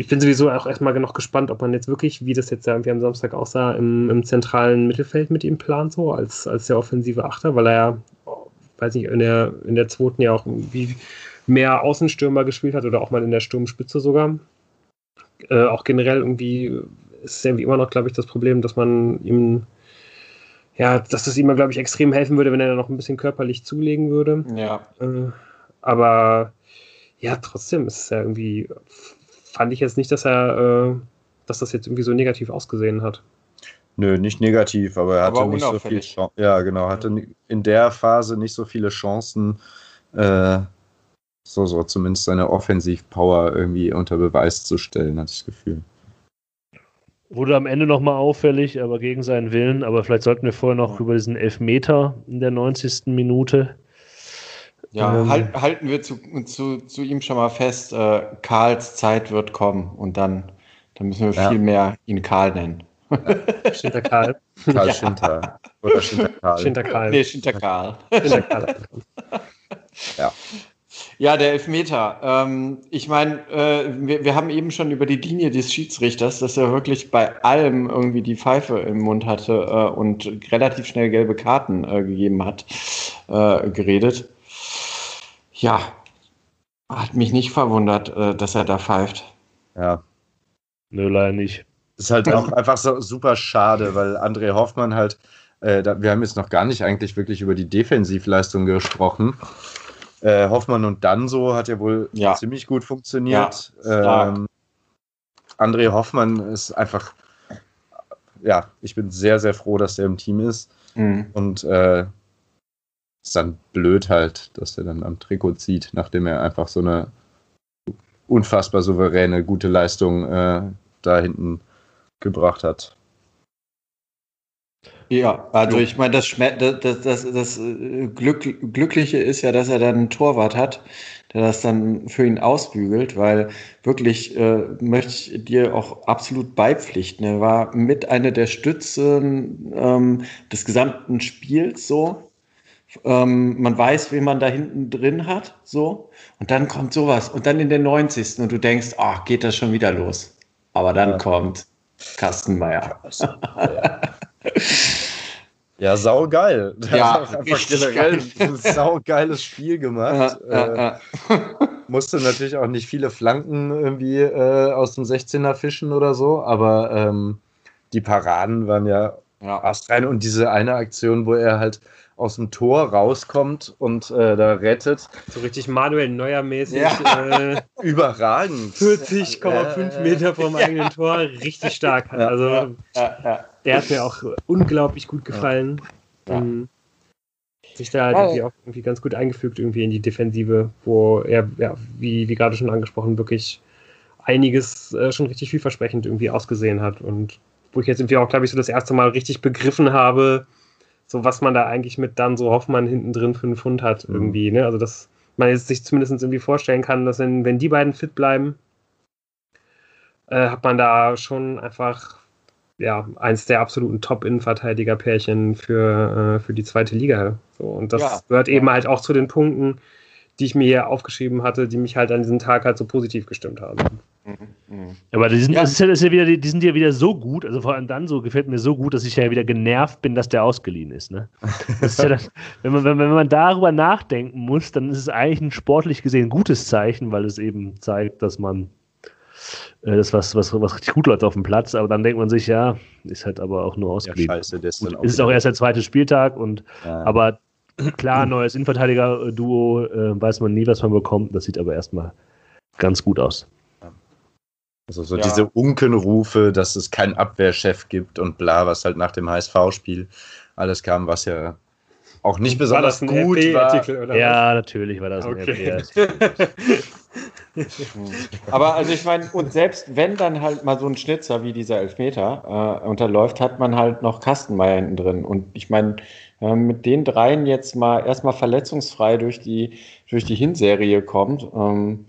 ich bin sowieso auch erstmal noch gespannt, ob man jetzt wirklich, wie das jetzt ja irgendwie am Samstag aussah, im, im zentralen Mittelfeld mit ihm plant, so als, als der offensive Achter, weil er ja, weiß nicht, in der, in der zweiten ja auch irgendwie mehr Außenstürmer gespielt hat oder auch mal in der Sturmspitze sogar. Äh, auch generell irgendwie ist es irgendwie immer noch, glaube ich, das Problem, dass man ihm, ja, dass das ihm, glaube ich, extrem helfen würde, wenn er noch ein bisschen körperlich zulegen würde. Ja. Äh, aber ja, trotzdem ist es ja irgendwie fand ich jetzt nicht, dass er, äh, dass das jetzt irgendwie so negativ ausgesehen hat. Nö, nicht negativ, aber er hatte aber nicht so viel Chancen. Ja, genau, hatte in der Phase nicht so viele Chancen, äh, so, so zumindest seine Offensivpower irgendwie unter Beweis zu stellen, hatte ich das Gefühl. Wurde am Ende nochmal auffällig, aber gegen seinen Willen. Aber vielleicht sollten wir vorher noch über diesen Elfmeter in der 90. Minute ja, ähm, halt, halten wir zu, zu, zu ihm schon mal fest, äh, Karls Zeit wird kommen und dann, dann müssen wir ja. viel mehr ihn Karl nennen. Ja. Schinter Karl. <laughs> Karl ja. Schinter. Oder Schinter Karl. Schinter Karl. Nee, Schinter Karl. Schinter Karl. ja. Ja, der Elfmeter. Ähm, ich meine, äh, wir, wir haben eben schon über die Linie des Schiedsrichters, dass er wirklich bei allem irgendwie die Pfeife im Mund hatte äh, und relativ schnell gelbe Karten äh, gegeben hat, äh, geredet. Ja, hat mich nicht verwundert, äh, dass er da pfeift. Ja. Nö, leider nicht. Ist halt auch <laughs> einfach so super schade, weil André Hoffmann halt, äh, da, wir haben jetzt noch gar nicht eigentlich wirklich über die Defensivleistung gesprochen. Äh, Hoffmann und Danso hat ja wohl ja. ziemlich gut funktioniert. Ja, ähm, André Hoffmann ist einfach, ja, ich bin sehr, sehr froh, dass er im Team ist. Mhm. Und äh, ist dann blöd halt, dass er dann am Trikot zieht, nachdem er einfach so eine unfassbar souveräne, gute Leistung äh, da hinten gebracht hat. Ja, also ich meine, das, das, das, das, äh, Glück, Glückliche ist ja, dass er dann einen Torwart hat, der das dann für ihn ausbügelt, weil wirklich äh, möchte ich dir auch absolut beipflichten. Er war mit einer der Stützen ähm, des gesamten Spiels so. Ähm, man weiß, wen man da hinten drin hat, so. Und dann kommt sowas. Und dann in den 90. und du denkst, ach, geht das schon wieder los. Aber dann ja. kommt Kastenmeier. ja, saugeil. <laughs> Ja, hat einfach generell geil. ein saugeiles Spiel gemacht. Ja, äh, <laughs> musste natürlich auch nicht viele Flanken irgendwie äh, aus dem 16er fischen oder so, aber ähm, die Paraden waren ja, ja. astrein. Und diese eine Aktion, wo er halt aus dem Tor rauskommt und äh, da rettet. So richtig Manuel Neuer-mäßig. Ja. Äh, <laughs> Überragend. 40,5 äh, Meter vom eigenen Tor, richtig stark. Also der hat mir auch unglaublich gut gefallen. Um, sich da halt irgendwie auch irgendwie ganz gut eingefügt irgendwie in die Defensive, wo er, ja, wie, wie gerade schon angesprochen, wirklich einiges äh, schon richtig vielversprechend irgendwie ausgesehen hat und wo ich jetzt irgendwie auch, glaube ich, so das erste Mal richtig begriffen habe, so was man da eigentlich mit dann so Hoffmann hinten drin für einen Pfund hat mhm. irgendwie. Ne? Also dass man jetzt sich zumindest irgendwie vorstellen kann, dass wenn, wenn die beiden fit bleiben, äh, hat man da schon einfach ja, eins der absoluten Top-Innenverteidiger-Pärchen für, äh, für die zweite Liga. So, und das ja, gehört eben halt auch zu den Punkten, die ich mir hier aufgeschrieben hatte, die mich halt an diesem Tag halt so positiv gestimmt haben. Mhm. Aber die sind, ja. Das ist ja, das ist ja wieder, die sind ja wieder so gut, also vor allem dann so gefällt mir so gut, dass ich ja wieder genervt bin, dass der ausgeliehen ist. Ne? ist ja dann, <laughs> wenn, man, wenn, wenn man darüber nachdenken muss, dann ist es eigentlich ein sportlich gesehen gutes Zeichen, weil es eben zeigt, dass man äh, das was, was, was richtig gut läuft auf dem Platz, aber dann denkt man sich, ja, ist halt aber auch nur ausgeliehen. Ja, scheiße, das ist, ist auch erst der zweite Spieltag und ja. aber klar, neues Innenverteidiger-Duo, äh, weiß man nie, was man bekommt. Das sieht aber erstmal ganz gut aus. Also so ja. diese Unkenrufe, dass es keinen Abwehrchef gibt und bla, was halt nach dem HSV-Spiel alles kam, was ja auch nicht besonders war das ein gut war. Oder ja, was? natürlich war das okay. ein <laughs> Aber also ich meine, und selbst wenn dann halt mal so ein Schnitzer wie dieser Elfmeter äh, unterläuft, hat man halt noch Kastenmeier hinten drin. Und ich meine, äh, mit den dreien jetzt mal erstmal verletzungsfrei durch die, durch die Hinserie kommt, ähm,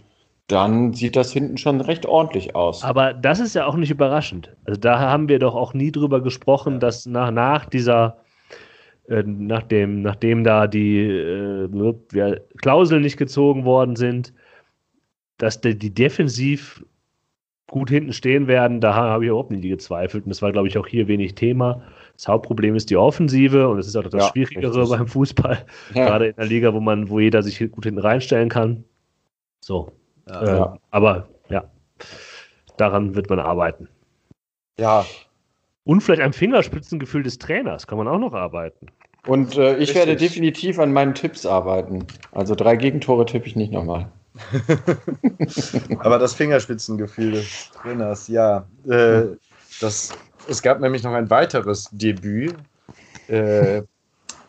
dann sieht das hinten schon recht ordentlich aus. Aber das ist ja auch nicht überraschend. Also da haben wir doch auch nie drüber gesprochen, dass nach, nach dieser, äh, nachdem, nachdem da die äh, ja, Klauseln nicht gezogen worden sind, dass die, die defensiv gut hinten stehen werden, da habe ich überhaupt nie gezweifelt. Und das war, glaube ich, auch hier wenig Thema. Das Hauptproblem ist die Offensive und das ist auch das ja, Schwierigere richtig. beim Fußball, ja. gerade in der Liga, wo man, wo jeder sich gut hinten reinstellen kann. So, ja. Äh, aber ja, daran wird man arbeiten. Ja. Und vielleicht ein Fingerspitzengefühl des Trainers kann man auch noch arbeiten. Und äh, ich Richtig. werde definitiv an meinen Tipps arbeiten. Also drei Gegentore tippe ich nicht nochmal. <laughs> Aber das Fingerspitzengefühl des Trainers, ja. Äh, das, es gab nämlich noch ein weiteres Debüt. Äh,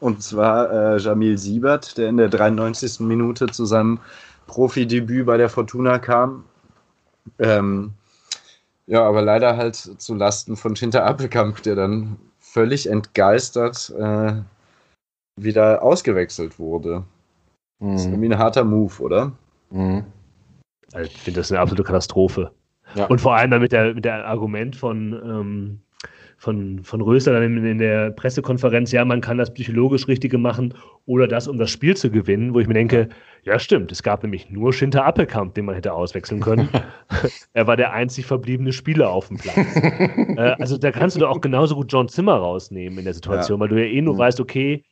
und zwar äh, Jamil Siebert, der in der 93. Minute zu seinem Profidebüt bei der Fortuna kam. Ähm, ja, aber leider halt zu Lasten von Schinter Appelkamp, der dann völlig entgeistert äh, wieder ausgewechselt wurde. Mhm. Das ist irgendwie ein harter Move, oder? Mhm. Ich finde das eine absolute Katastrophe. Ja. Und vor allem dann mit der, mit der Argument von, ähm, von, von Röster dann in, in, der Pressekonferenz, ja, man kann das psychologisch Richtige machen oder das, um das Spiel zu gewinnen, wo ich mir denke, ja, stimmt, es gab nämlich nur Schinter Appelkamp, den man hätte auswechseln können. <laughs> er war der einzig verbliebene Spieler auf dem Platz. <laughs> äh, also da kannst du doch auch genauso gut John Zimmer rausnehmen in der Situation, ja. weil du ja eh nur mhm. weißt, okay,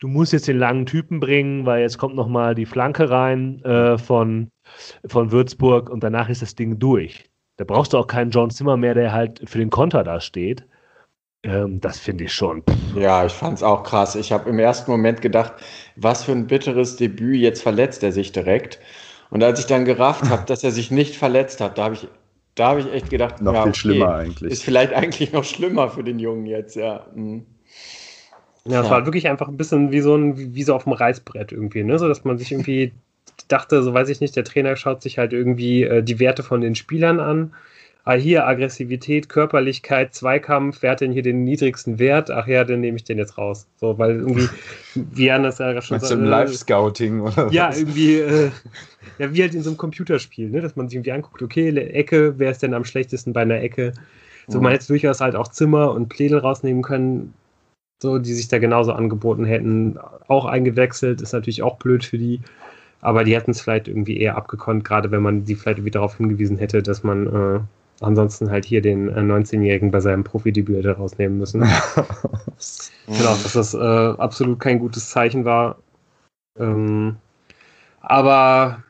du musst jetzt den langen Typen bringen, weil jetzt kommt nochmal die Flanke rein äh, von, von Würzburg und danach ist das Ding durch. Da brauchst du auch keinen John Zimmer mehr, der halt für den Konter da steht. Ähm, das finde ich schon. Ja, ich fand es auch krass. Ich habe im ersten Moment gedacht, was für ein bitteres Debüt, jetzt verletzt er sich direkt. Und als ich dann gerafft habe, dass er sich nicht verletzt hat, da habe ich, da hab ich echt gedacht, noch ja, viel okay, schlimmer eigentlich. Ist vielleicht eigentlich noch schlimmer für den Jungen jetzt, ja. Mhm. Ja, es ja. war wirklich einfach ein bisschen wie so ein, wie so auf dem Reißbrett irgendwie, ne? So dass man sich irgendwie dachte, so weiß ich nicht, der Trainer schaut sich halt irgendwie äh, die Werte von den Spielern an. Ah, hier Aggressivität, Körperlichkeit, Zweikampf, wer hat denn hier den niedrigsten Wert? Ach ja, dann nehme ich den jetzt raus. So, weil irgendwie, <laughs> wie Anders ja schon so. Äh, Live-Scouting oder Ja, was? irgendwie, äh, ja, wie halt in so einem Computerspiel, ne? dass man sich irgendwie anguckt, okay, Ecke, wer ist denn am schlechtesten bei einer Ecke? So, mhm. man hätte durchaus halt auch Zimmer und Plädel rausnehmen können, so, die sich da genauso angeboten hätten. Auch eingewechselt, ist natürlich auch blöd für die. Aber die hätten es vielleicht irgendwie eher abgekonnt, gerade wenn man die vielleicht irgendwie darauf hingewiesen hätte, dass man äh, ansonsten halt hier den äh, 19-Jährigen bei seinem Profidebüt hätte rausnehmen müssen. <laughs> genau, dass das äh, absolut kein gutes Zeichen war. Ähm, aber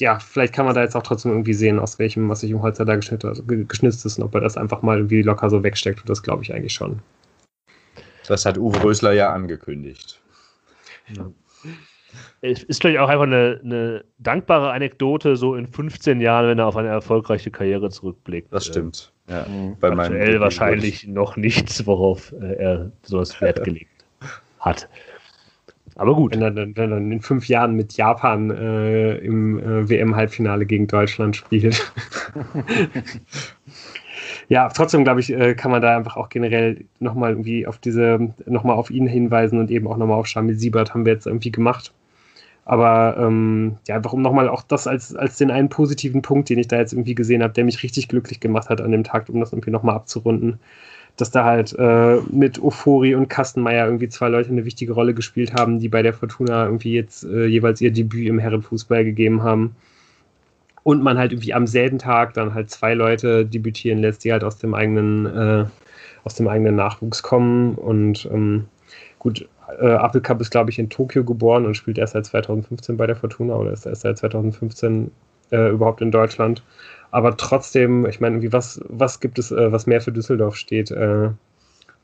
ja, vielleicht kann man da jetzt auch trotzdem irgendwie sehen, aus welchem, was sich im Holzer da geschnitzt ist und ob er das einfach mal irgendwie locker so wegsteckt. Und das glaube ich eigentlich schon. Das hat Uwe Rösler ja angekündigt. Es ist vielleicht auch einfach eine, eine, dankbare Anekdote, so in 15 Jahren, wenn er auf eine erfolgreiche Karriere zurückblickt. Das stimmt. Ja. Mhm. Bei Aktuell wahrscheinlich <laughs> noch nichts, worauf äh, er sowas Wert <laughs> gelegt hat. Aber gut. Wenn er, dann, er in fünf Jahren mit Japan äh, im äh, WM-Halbfinale gegen Deutschland spielt. <laughs> ja, trotzdem glaube ich, äh, kann man da einfach auch generell nochmal irgendwie auf diese, nochmal auf ihn hinweisen und eben auch nochmal auf Shamil Siebert haben wir jetzt irgendwie gemacht. Aber ähm, ja, warum nochmal auch das als, als den einen positiven Punkt, den ich da jetzt irgendwie gesehen habe, der mich richtig glücklich gemacht hat an dem Tag, um das irgendwie nochmal abzurunden, dass da halt äh, mit Ofori und Kastenmeier irgendwie zwei Leute eine wichtige Rolle gespielt haben, die bei der Fortuna irgendwie jetzt äh, jeweils ihr Debüt im Herrenfußball gegeben haben. Und man halt irgendwie am selben Tag dann halt zwei Leute debütieren lässt, die halt aus dem eigenen, äh, aus dem eigenen Nachwuchs kommen. Und ähm, gut, äh, Appelkamp ist, glaube ich, in Tokio geboren und spielt erst seit 2015 bei der Fortuna oder ist erst seit 2015 äh, überhaupt in Deutschland. Aber trotzdem, ich meine, was, was gibt es, äh, was mehr für Düsseldorf steht? Äh,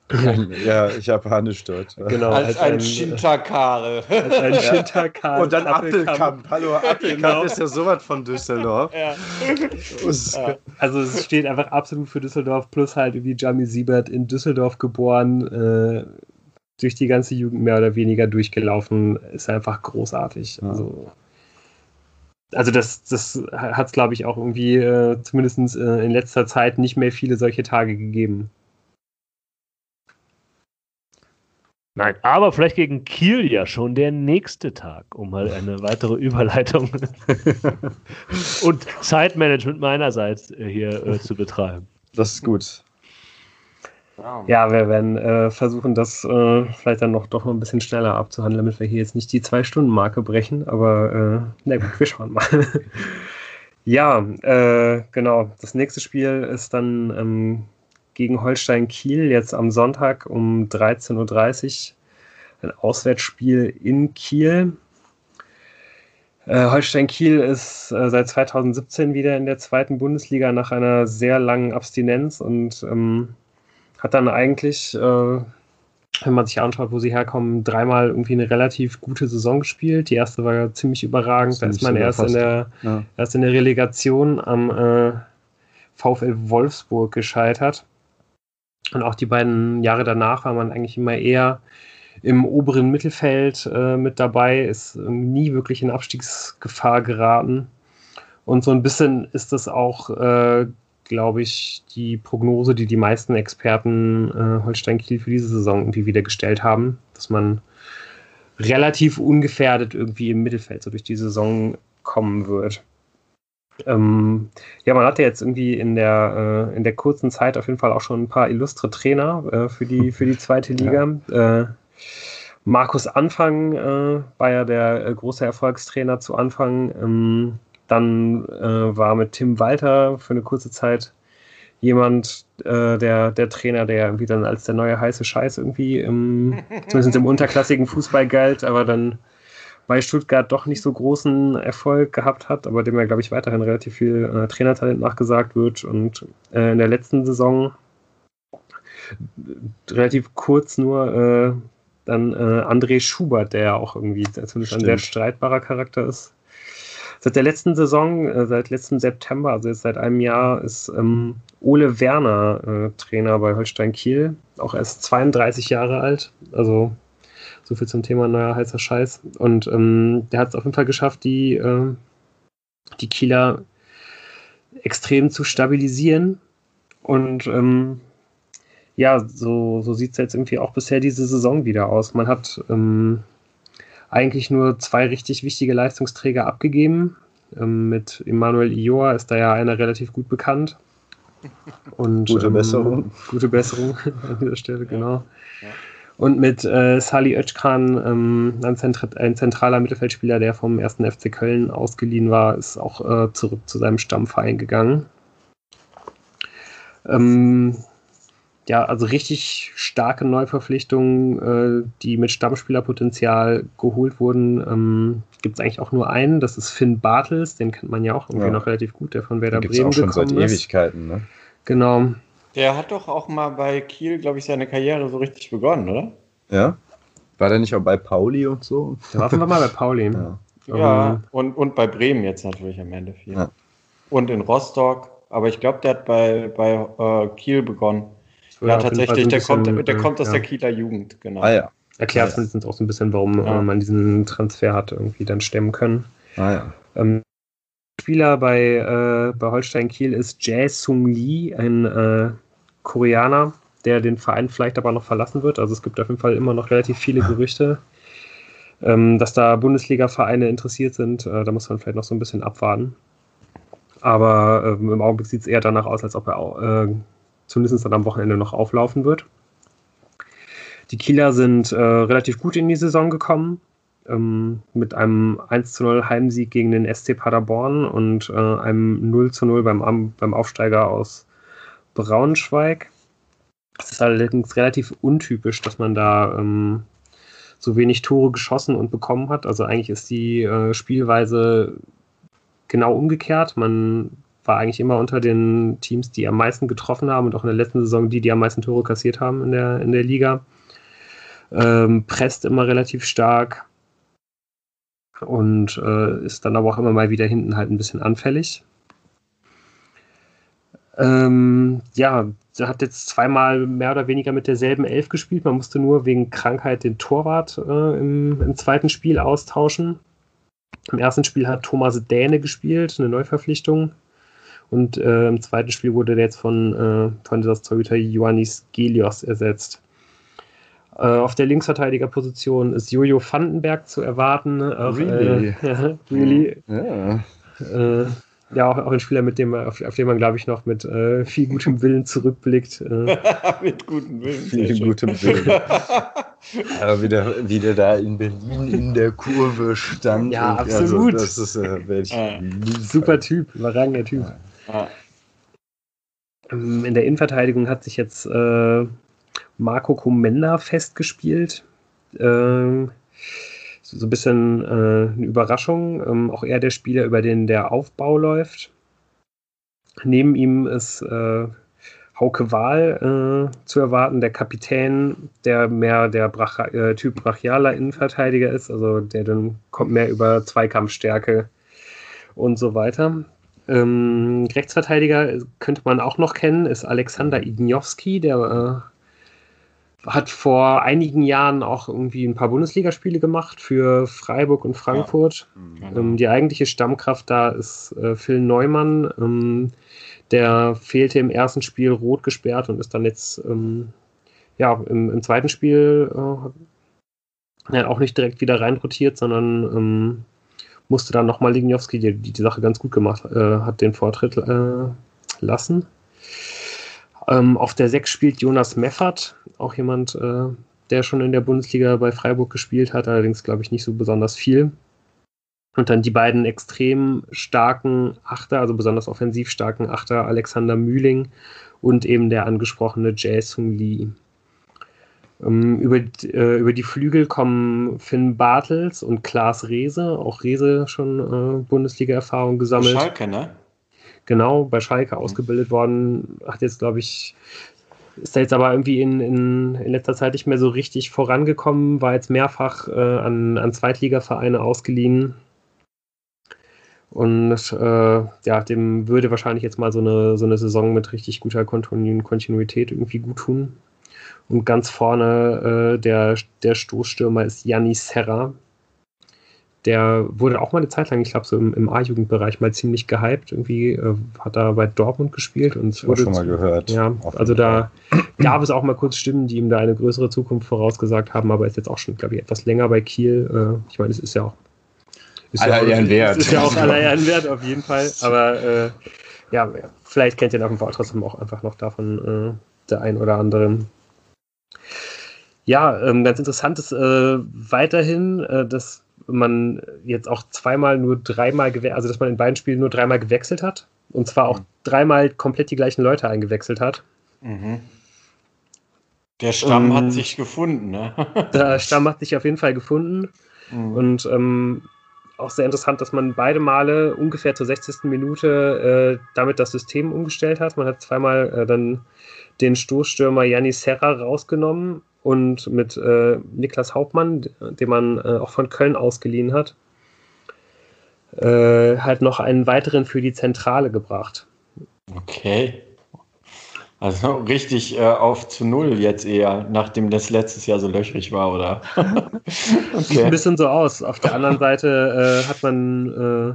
<laughs> ja, japanisch dort. Genau, als, als ein, ein Shintakare. Als ein <laughs> Shintakare. Und dann Appelkamp. Hallo, Appelkamp genau. ist ja sowas von Düsseldorf. Ja. Also es steht einfach absolut für Düsseldorf, plus halt wie Jami Siebert in Düsseldorf geboren, äh, durch die ganze Jugend mehr oder weniger durchgelaufen, ist einfach großartig. Ja. Also, also das, das hat es, glaube ich, auch irgendwie äh, zumindest äh, in letzter Zeit nicht mehr viele solche Tage gegeben. Nein, aber vielleicht gegen Kiel ja schon der nächste Tag, um mal eine weitere <laughs> Überleitung <laughs> und Zeitmanagement meinerseits äh, hier äh, zu betreiben. Das ist gut. Ja, wir werden äh, versuchen, das äh, vielleicht dann noch doch ein bisschen schneller abzuhandeln, damit wir hier jetzt nicht die Zwei-Stunden-Marke brechen. Aber äh, na gut, wir schauen mal. <laughs> ja, äh, genau. Das nächste Spiel ist dann ähm, gegen Holstein Kiel jetzt am Sonntag um 13.30 Uhr. Ein Auswärtsspiel in Kiel. Äh, Holstein Kiel ist äh, seit 2017 wieder in der zweiten Bundesliga nach einer sehr langen Abstinenz und ähm, hat dann eigentlich, äh, wenn man sich anschaut, wo sie herkommen, dreimal irgendwie eine relativ gute Saison gespielt. Die erste war ja ziemlich überragend. Da ist man erst in, der, ja. erst in der Relegation am äh, VfL Wolfsburg gescheitert. Und auch die beiden Jahre danach war man eigentlich immer eher im oberen Mittelfeld äh, mit dabei, ist nie wirklich in Abstiegsgefahr geraten. Und so ein bisschen ist das auch äh, glaube ich, die Prognose, die die meisten Experten äh, Holstein Kiel für diese Saison irgendwie wieder gestellt haben, dass man relativ ungefährdet irgendwie im Mittelfeld so durch die Saison kommen wird. Ähm, ja, man hatte jetzt irgendwie in der, äh, in der kurzen Zeit auf jeden Fall auch schon ein paar illustre Trainer äh, für, die, für die zweite Liga. Ja. Äh, Markus Anfang äh, war ja der äh, große Erfolgstrainer zu Anfang. Ähm, dann äh, war mit Tim Walter für eine kurze Zeit jemand, äh, der, der Trainer, der irgendwie dann als der neue heiße Scheiß irgendwie im, <laughs> zumindest im unterklassigen Fußball galt, aber dann bei Stuttgart doch nicht so großen Erfolg gehabt hat, aber dem ja, glaube ich, weiterhin relativ viel äh, Trainertalent nachgesagt wird. Und äh, in der letzten Saison relativ kurz nur äh, dann äh, André Schubert, der ja auch irgendwie zumindest Stimmt. ein sehr streitbarer Charakter ist, Seit der letzten Saison, äh, seit letztem September, also jetzt seit einem Jahr, ist ähm, Ole Werner äh, Trainer bei Holstein Kiel. Auch erst 32 Jahre alt. Also so viel zum Thema neuer heißer Scheiß. Und ähm, der hat es auf jeden Fall geschafft, die, äh, die Kieler extrem zu stabilisieren. Und ähm, ja, so, so sieht es jetzt irgendwie auch bisher diese Saison wieder aus. Man hat ähm, eigentlich nur zwei richtig wichtige Leistungsträger abgegeben. Ähm, mit Emanuel Ioa ist da ja einer relativ gut bekannt. <laughs> Und, gute ähm, Besserung. Gute Besserung <laughs> an dieser Stelle, genau. Ja. Und mit äh, Sali Özkan, ähm, ein, ein, zentraler Mittelfeldspieler, der vom ersten FC Köln ausgeliehen war, ist auch äh, zurück zu seinem Stammverein gegangen. Ähm, ja, also richtig starke Neuverpflichtungen, äh, die mit Stammspielerpotenzial geholt wurden. Ähm, Gibt es eigentlich auch nur einen, das ist Finn Bartels, den kennt man ja auch irgendwie ja. noch relativ gut, der von Werder den Bremen auch schon seit ist. Ewigkeiten, ne? Genau. Der hat doch auch mal bei Kiel, glaube ich, seine Karriere so richtig begonnen, oder? Ja. War der nicht auch bei Pauli und so? Der war einfach mal bei Pauli. <laughs> Ja, ja und, und bei Bremen jetzt natürlich am Ende viel. Ja. Und in Rostock. Aber ich glaube, der hat bei, bei äh, Kiel begonnen. Ja, tatsächlich, der, bisschen, kommt, der kommt aus ja. der Kieler Jugend, genau. Ah ja. Erklärt ah, ja. auch so ein bisschen, warum ja. man diesen Transfer hat irgendwie dann stemmen können. Ah ja. Ähm, Spieler bei, äh, bei Holstein Kiel ist Jae Sung Lee, ein äh, Koreaner, der den Verein vielleicht aber noch verlassen wird. Also es gibt auf jeden Fall immer noch relativ viele Gerüchte. Ähm, dass da Bundesliga-Vereine interessiert sind, äh, da muss man vielleicht noch so ein bisschen abwarten. Aber ähm, im Augenblick sieht es eher danach aus, als ob er äh, zumindest dann am Wochenende noch auflaufen wird. Die Kieler sind äh, relativ gut in die Saison gekommen. Ähm, mit einem 1 zu 0 Heimsieg gegen den SC Paderborn und äh, einem 0 zu 0 beim, beim Aufsteiger aus Braunschweig. Es ist allerdings relativ untypisch, dass man da ähm, so wenig Tore geschossen und bekommen hat. Also eigentlich ist die äh, Spielweise genau umgekehrt. Man war eigentlich immer unter den Teams, die am meisten getroffen haben und auch in der letzten Saison die, die am meisten Tore kassiert haben in der, in der Liga. Ähm, presst immer relativ stark und äh, ist dann aber auch immer mal wieder hinten halt ein bisschen anfällig. Ähm, ja, er hat jetzt zweimal mehr oder weniger mit derselben Elf gespielt. Man musste nur wegen Krankheit den Torwart äh, im, im, zweiten Spiel austauschen. Im ersten Spiel hat Thomas Däne gespielt, eine Neuverpflichtung. Und äh, im zweiten Spiel wurde der jetzt von, äh, von das Torhüter Ioannis Gelios ersetzt. Äh, auf der Linksverteidigerposition ist Jojo Vandenberg zu erwarten. Auch, really? <laughs> Äh, really. Ja. Äh, ja, auch, auch, ein Spieler, mit dem, auf, auf den man, glaube ich, noch mit äh, viel gutem Willen zurückblickt. Äh. <laughs> mit gutem Willen. Viel gutem Willen. <laughs> Aber wie der, wie der da in Berlin in der Kurve stand. Ja, und, absolut. Also, das ist äh, welch ah. super Typ, überragender Typ. Ah. In der Innenverteidigung hat sich jetzt äh, Marco Comenda festgespielt. Ähm, so ein bisschen äh, eine Überraschung. Ähm, auch er der Spieler, über den der Aufbau läuft. Neben ihm ist äh, Hauke Wahl äh, zu erwarten, der Kapitän, der mehr der Brach äh, Typ brachialer Innenverteidiger ist, also der dann kommt mehr über Zweikampfstärke und so weiter. Ähm, Rechtsverteidiger könnte man auch noch kennen, ist Alexander Ignowski, der äh, hat vor einigen Jahren auch irgendwie ein paar Bundesligaspiele gemacht für Freiburg und Frankfurt. Ja. Mhm. Ähm, die eigentliche Stammkraft da ist äh, Phil Neumann. Ähm, der fehlte im ersten Spiel rot gesperrt und ist dann jetzt ähm, ja, im, im, zweiten Spiel äh, auch nicht direkt wieder reinrotiert, sondern ähm, musste dann nochmal Ligniowski, die, die die Sache ganz gut gemacht äh, hat, den Vortritt äh, lassen. Ähm, auf der 6 spielt Jonas Meffert, auch jemand, äh, der schon in der Bundesliga bei Freiburg gespielt hat, allerdings glaube ich nicht so besonders viel. Und dann die beiden extrem starken Achter, also besonders offensiv starken Achter, Alexander Mühling und eben der angesprochene Jae-Sung Lee. Ähm, über, äh, über die Flügel kommen Finn Bartels und Klaas Rehse, auch Rehse schon äh, Bundesliga-Erfahrung gesammelt. Schalke, ne? genau bei Schalke mhm. ausgebildet worden. Hat jetzt, glaube ich, ist da jetzt aber irgendwie in, in, in letzter Zeit nicht mehr so richtig vorangekommen, war jetzt mehrfach äh, an, an Zweitligavereine ausgeliehen. Und äh, ja, dem würde wahrscheinlich jetzt mal so eine, so eine Saison mit richtig guter Kontinuität irgendwie gut tun. Und ganz vorne äh, der, der Stoßstürmer ist Janis Serra, der wurde auch mal eine Zeit lang, ich glaube, so im, im A-Jugendbereich mal ziemlich gehypt. Irgendwie äh, hat er bei Dortmund gespielt und wurde. schon mal gehört. Ja, also da gab es auch mal kurz Stimmen, die ihm da eine größere Zukunft vorausgesagt haben, aber ist jetzt auch schon, glaube ich, etwas länger bei Kiel. Äh, ich meine, es ist ja auch. Ist aller ja Ehren wert. Ist ja auch <laughs> aller Ehren wert, auf jeden Fall. Aber äh, ja, vielleicht kennt ihr nach dem Fall trotzdem auch einfach noch davon äh, der ein oder anderen. Ja, ähm, ganz interessant ist äh, weiterhin, äh, dass man jetzt auch zweimal nur dreimal gewechselt, also dass man in beiden Spielen nur dreimal gewechselt hat und zwar auch mhm. dreimal komplett die gleichen Leute eingewechselt hat. Mhm. Der Stamm um, hat sich gefunden, ne? <laughs> der Stamm hat sich auf jeden Fall gefunden mhm. und ähm, auch sehr interessant, dass man beide Male ungefähr zur 60. Minute äh, damit das System umgestellt hat. Man hat zweimal äh, dann den Stoßstürmer Yannis Serra rausgenommen und mit äh, Niklas Hauptmann, den man äh, auch von Köln ausgeliehen hat, äh, halt noch einen weiteren für die Zentrale gebracht. Okay. Also richtig äh, auf zu Null jetzt eher, nachdem das letztes Jahr so löchrig war, oder? <laughs> okay. Sieht ein bisschen so aus. Auf der anderen Seite äh, hat man äh,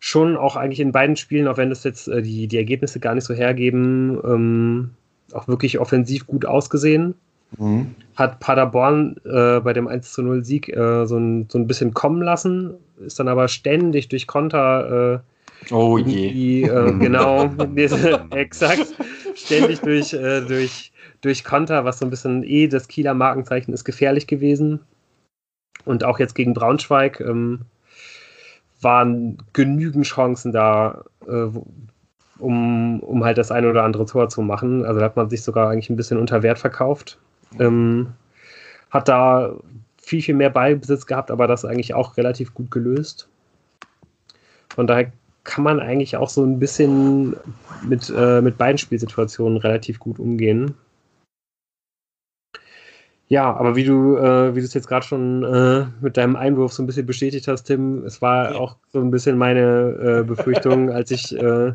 schon auch eigentlich in beiden Spielen, auch wenn das jetzt die, die Ergebnisse gar nicht so hergeben, ähm, auch wirklich offensiv gut ausgesehen. mhm. hat Paderborn äh, bei dem 1 zu 0 Sieg äh, so, ein, so ein bisschen kommen lassen, ist dann aber ständig durch Konter äh, oh je. Äh, <laughs> genau, <laughs> exakt, ständig durch, äh, durch, durch Konter, was so ein bisschen eh das Kieler Markenzeichen ist, gefährlich gewesen. Und auch jetzt gegen Braunschweig ähm, waren genügend Chancen da, äh, um, um halt das eine oder andere Tor zu machen. Also da hat man sich sogar eigentlich ein bisschen unter Wert verkauft. Ähm, hat da viel, viel mehr Ballbesitz gehabt, aber das eigentlich auch relativ gut gelöst. Von daher kann man eigentlich auch so ein bisschen mit, äh, mit beiden Spielsituationen relativ gut umgehen. Ja, aber wie du, äh, wie du es jetzt gerade schon äh, mit deinem Einwurf so ein bisschen bestätigt hast, Tim, es war ja. auch so ein bisschen meine äh, Befürchtung, als ich, äh,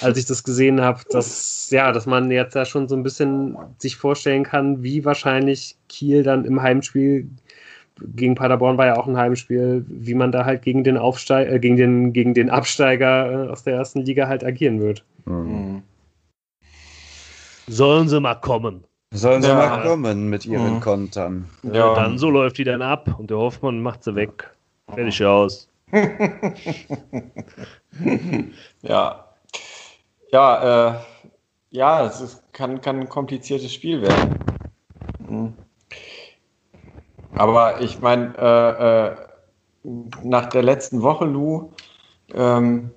als ich das gesehen habe, dass ja, dass man jetzt ja schon so ein bisschen sich vorstellen kann, wie wahrscheinlich Kiel dann im Heimspiel gegen Paderborn war ja auch ein Heimspiel, wie man da halt gegen den Aufsteiger, äh, gegen den, gegen den Absteiger äh, aus der ersten Liga halt agieren wird. Mhm. Sollen sie mal kommen. Sollen sie ja. mal kommen mit ihren mhm. Kontern. Ja. Dann so läuft die dann ab und der Hoffmann macht sie weg. Fertig aus. <laughs> <laughs> ja. Ja, äh, ja, es ist, kann, kann ein kompliziertes Spiel werden. Mhm. Aber ich meine, äh, äh, nach der letzten Woche, Lou, ähm,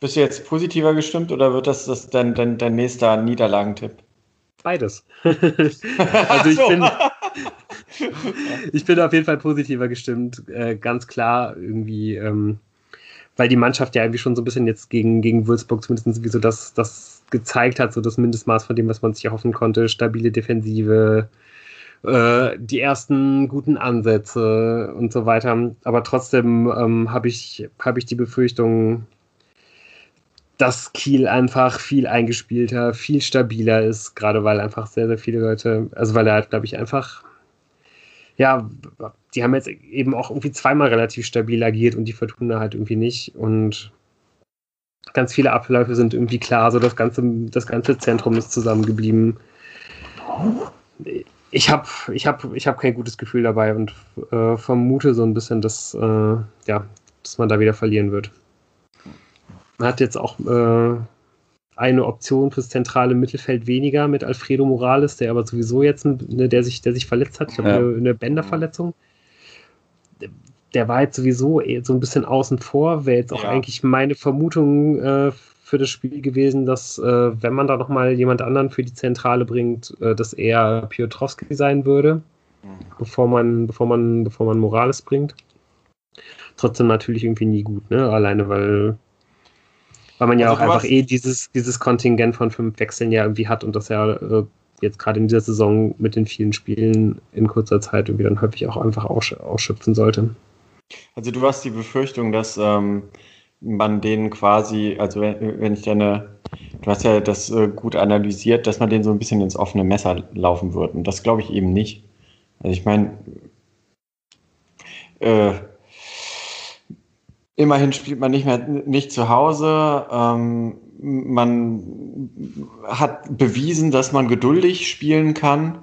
bist du jetzt positiver gestimmt oder wird das, das dein, dein, dein nächster Niederlagentipp? Beides. <laughs> <laughs> also ich bin, <laughs> ich bin auf jeden Fall positiver gestimmt, äh, ganz klar irgendwie, ähm, weil die Mannschaft ja irgendwie schon so ein bisschen jetzt gegen, gegen Würzburg zumindest wie so das, das gezeigt hat, so das Mindestmaß von dem, was man sich erhoffen konnte, stabile Defensive, äh, die ersten guten Ansätze und so weiter. Aber trotzdem ähm, habe ich, hab ich die Befürchtung, dass Kiel einfach viel eingespielter, viel stabiler ist, gerade weil einfach sehr, sehr viele Leute, also weil er halt, glaube ich, einfach, ja, die haben jetzt eben auch irgendwie zweimal relativ stabil agiert und die Fortuna halt irgendwie nicht und ganz viele Abläufe sind irgendwie klar, so das ganze, das ganze Zentrum ist zusammengeblieben. Ich habe ich hab, ich hab kein gutes Gefühl dabei und äh, vermute so ein bisschen, dass, äh, ja, dass man da wieder verlieren wird. Man hat jetzt auch äh, eine Option fürs zentrale Mittelfeld weniger mit Alfredo Morales, der aber sowieso jetzt, ne, der, sich, der sich verletzt hat, ich glaube, ja. eine, eine Bänderverletzung. Der war jetzt sowieso so ein bisschen außen vor, wäre jetzt auch ja. eigentlich meine Vermutung äh, für das Spiel gewesen, dass äh, wenn man da nochmal jemand anderen für die Zentrale bringt, äh, dass eher Piotrowski sein würde, mhm. bevor man, bevor man, bevor man Morales bringt. Trotzdem natürlich irgendwie nie gut, ne? Alleine weil weil man ja also auch einfach eh dieses, dieses Kontingent von fünf Wechseln ja irgendwie hat und das ja äh, jetzt gerade in dieser Saison mit den vielen Spielen in kurzer Zeit irgendwie dann häufig auch einfach aussch ausschöpfen sollte. Also du hast die Befürchtung, dass ähm, man denen quasi, also wenn, wenn ich deine, du hast ja das äh, gut analysiert, dass man denen so ein bisschen ins offene Messer laufen wird. Und das glaube ich eben nicht. Also ich meine, äh, Immerhin spielt man nicht mehr nicht zu Hause. Ähm, man hat bewiesen, dass man geduldig spielen kann.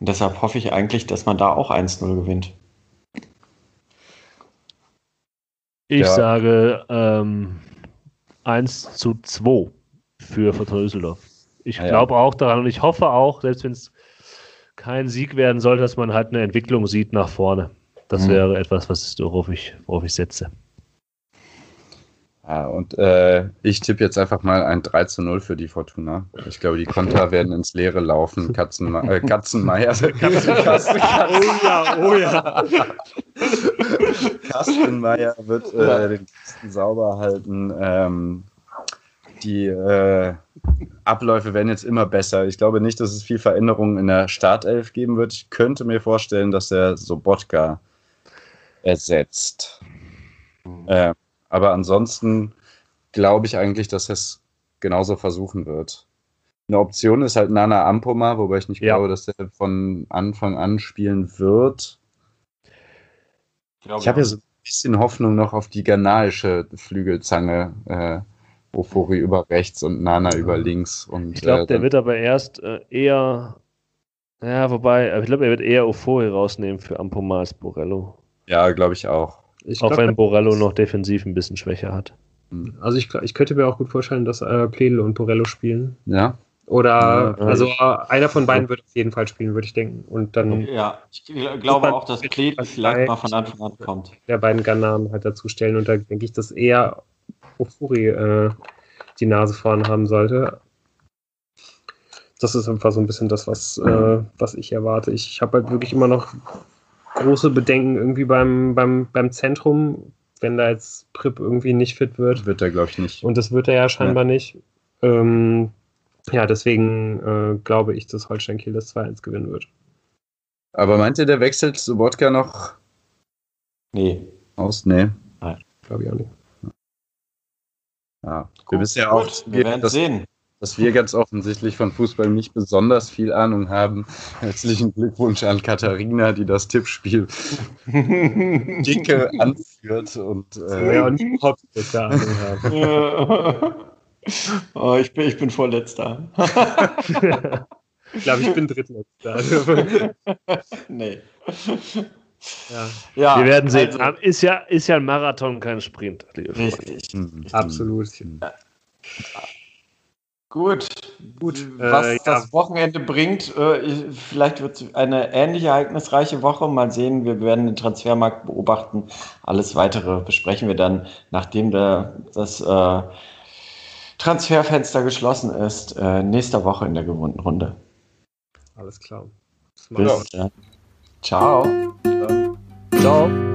Und deshalb hoffe ich eigentlich, dass man da auch 1-0 gewinnt. Ich ja. sage ähm, 1 zu 2 für Fortuna Düsseldorf. Ich ja, glaube auch daran und ich hoffe auch, selbst wenn es kein Sieg werden sollte, dass man halt eine Entwicklung sieht nach vorne. Das mhm. wäre etwas, was, worauf, ich, worauf ich setze. Ja, und äh, ich tippe jetzt einfach mal ein 3 zu 0 für die Fortuna. Ich glaube, die Konter werden ins Leere laufen. Katzen, <laughs> äh, Katzenmeier. Katzen, Katzen. <laughs> Oh ja, oh ja. Kastenmeier wird äh, den Kasten sauber halten. Ähm, die äh, Abläufe werden jetzt immer besser. Ich glaube nicht, dass es viel Veränderungen in der Startelf geben wird. Ich könnte mir vorstellen, dass er Sobotka ersetzt. Mhm. Ähm, aber ansonsten glaube ich eigentlich, dass er es genauso versuchen wird. Eine Option ist halt Nana Ampoma, wobei ich nicht ja. glaube, dass er von Anfang an spielen wird. Ich, ich habe ja so ein bisschen Hoffnung noch auf die ghanaische Flügelzange, äh, Ofori über rechts und Nana über links. Und, ich glaube, äh, der wird aber erst äh, eher Ja, wobei, ich glaube, er wird eher Ofori rausnehmen für Ampoma als Borello. Ja, glaube ich auch. Ich auch glaub, wenn Borello noch defensiv ein bisschen Schwäche hat. Hm. Also ich, ich könnte mir auch gut vorstellen, dass äh, Pledel und Borello spielen. Ja. Oder, ja, also einer von beiden wird auf jeden Fall spielen, würde ich denken. Und dann. Ja, ich glaube auch, dass Pledel vielleicht mal von Anfang an kommt. Der beiden Garnamen halt dazu stellen und da denke ich, dass eher Ofuri äh, die Nase vorn haben sollte. Das ist einfach so ein bisschen das, was, äh, was ich erwarte. Ich habe halt wirklich immer noch große Bedenken irgendwie beim, beim, beim Zentrum, wenn da jetzt Prip irgendwie nicht fit wird. Wird er, glaube ich, nicht. Und das wird er ja scheinbar ja. nicht. Ähm, ja, deswegen äh, glaube ich, dass Holstein Kiel das 2-1 gewinnen wird. Aber meint ihr, der wechselt Sobotka noch? Nee. Aus? Nee. Nein, glaube ich auch nicht. Ja, Gut, wir wissen ja auch, wir werden dass, sehen. Dass wir ganz offensichtlich von Fußball nicht besonders viel Ahnung haben. Herzlichen Glückwunsch an Katharina, die das Tippspiel <laughs> dicke anführt und äh, ja, und ich Ahnung haben. <laughs> Oh, ich, bin, ich bin vorletzter. ich glaube, ich bin drittletzter. <laughs> nee. Ja. ja. Wir werden sehen. Also, ist, ja, ist ja ein Marathon, kein Sprint. Richtig. Mhm. Absolut. Ja. Gut. Gut. Was äh, das ja. Wochenende bringt, äh, vielleicht wird es eine ähnlich ereignisreiche Woche. Mal sehen, wir werden den Transfermarkt beobachten. Alles weitere besprechen wir dann, nachdem der, das äh, Transferfenster geschlossen ist, äh, nächste Woche in der gewohnten Runde. Alles klar. Bis dann. Ciao. Ciao.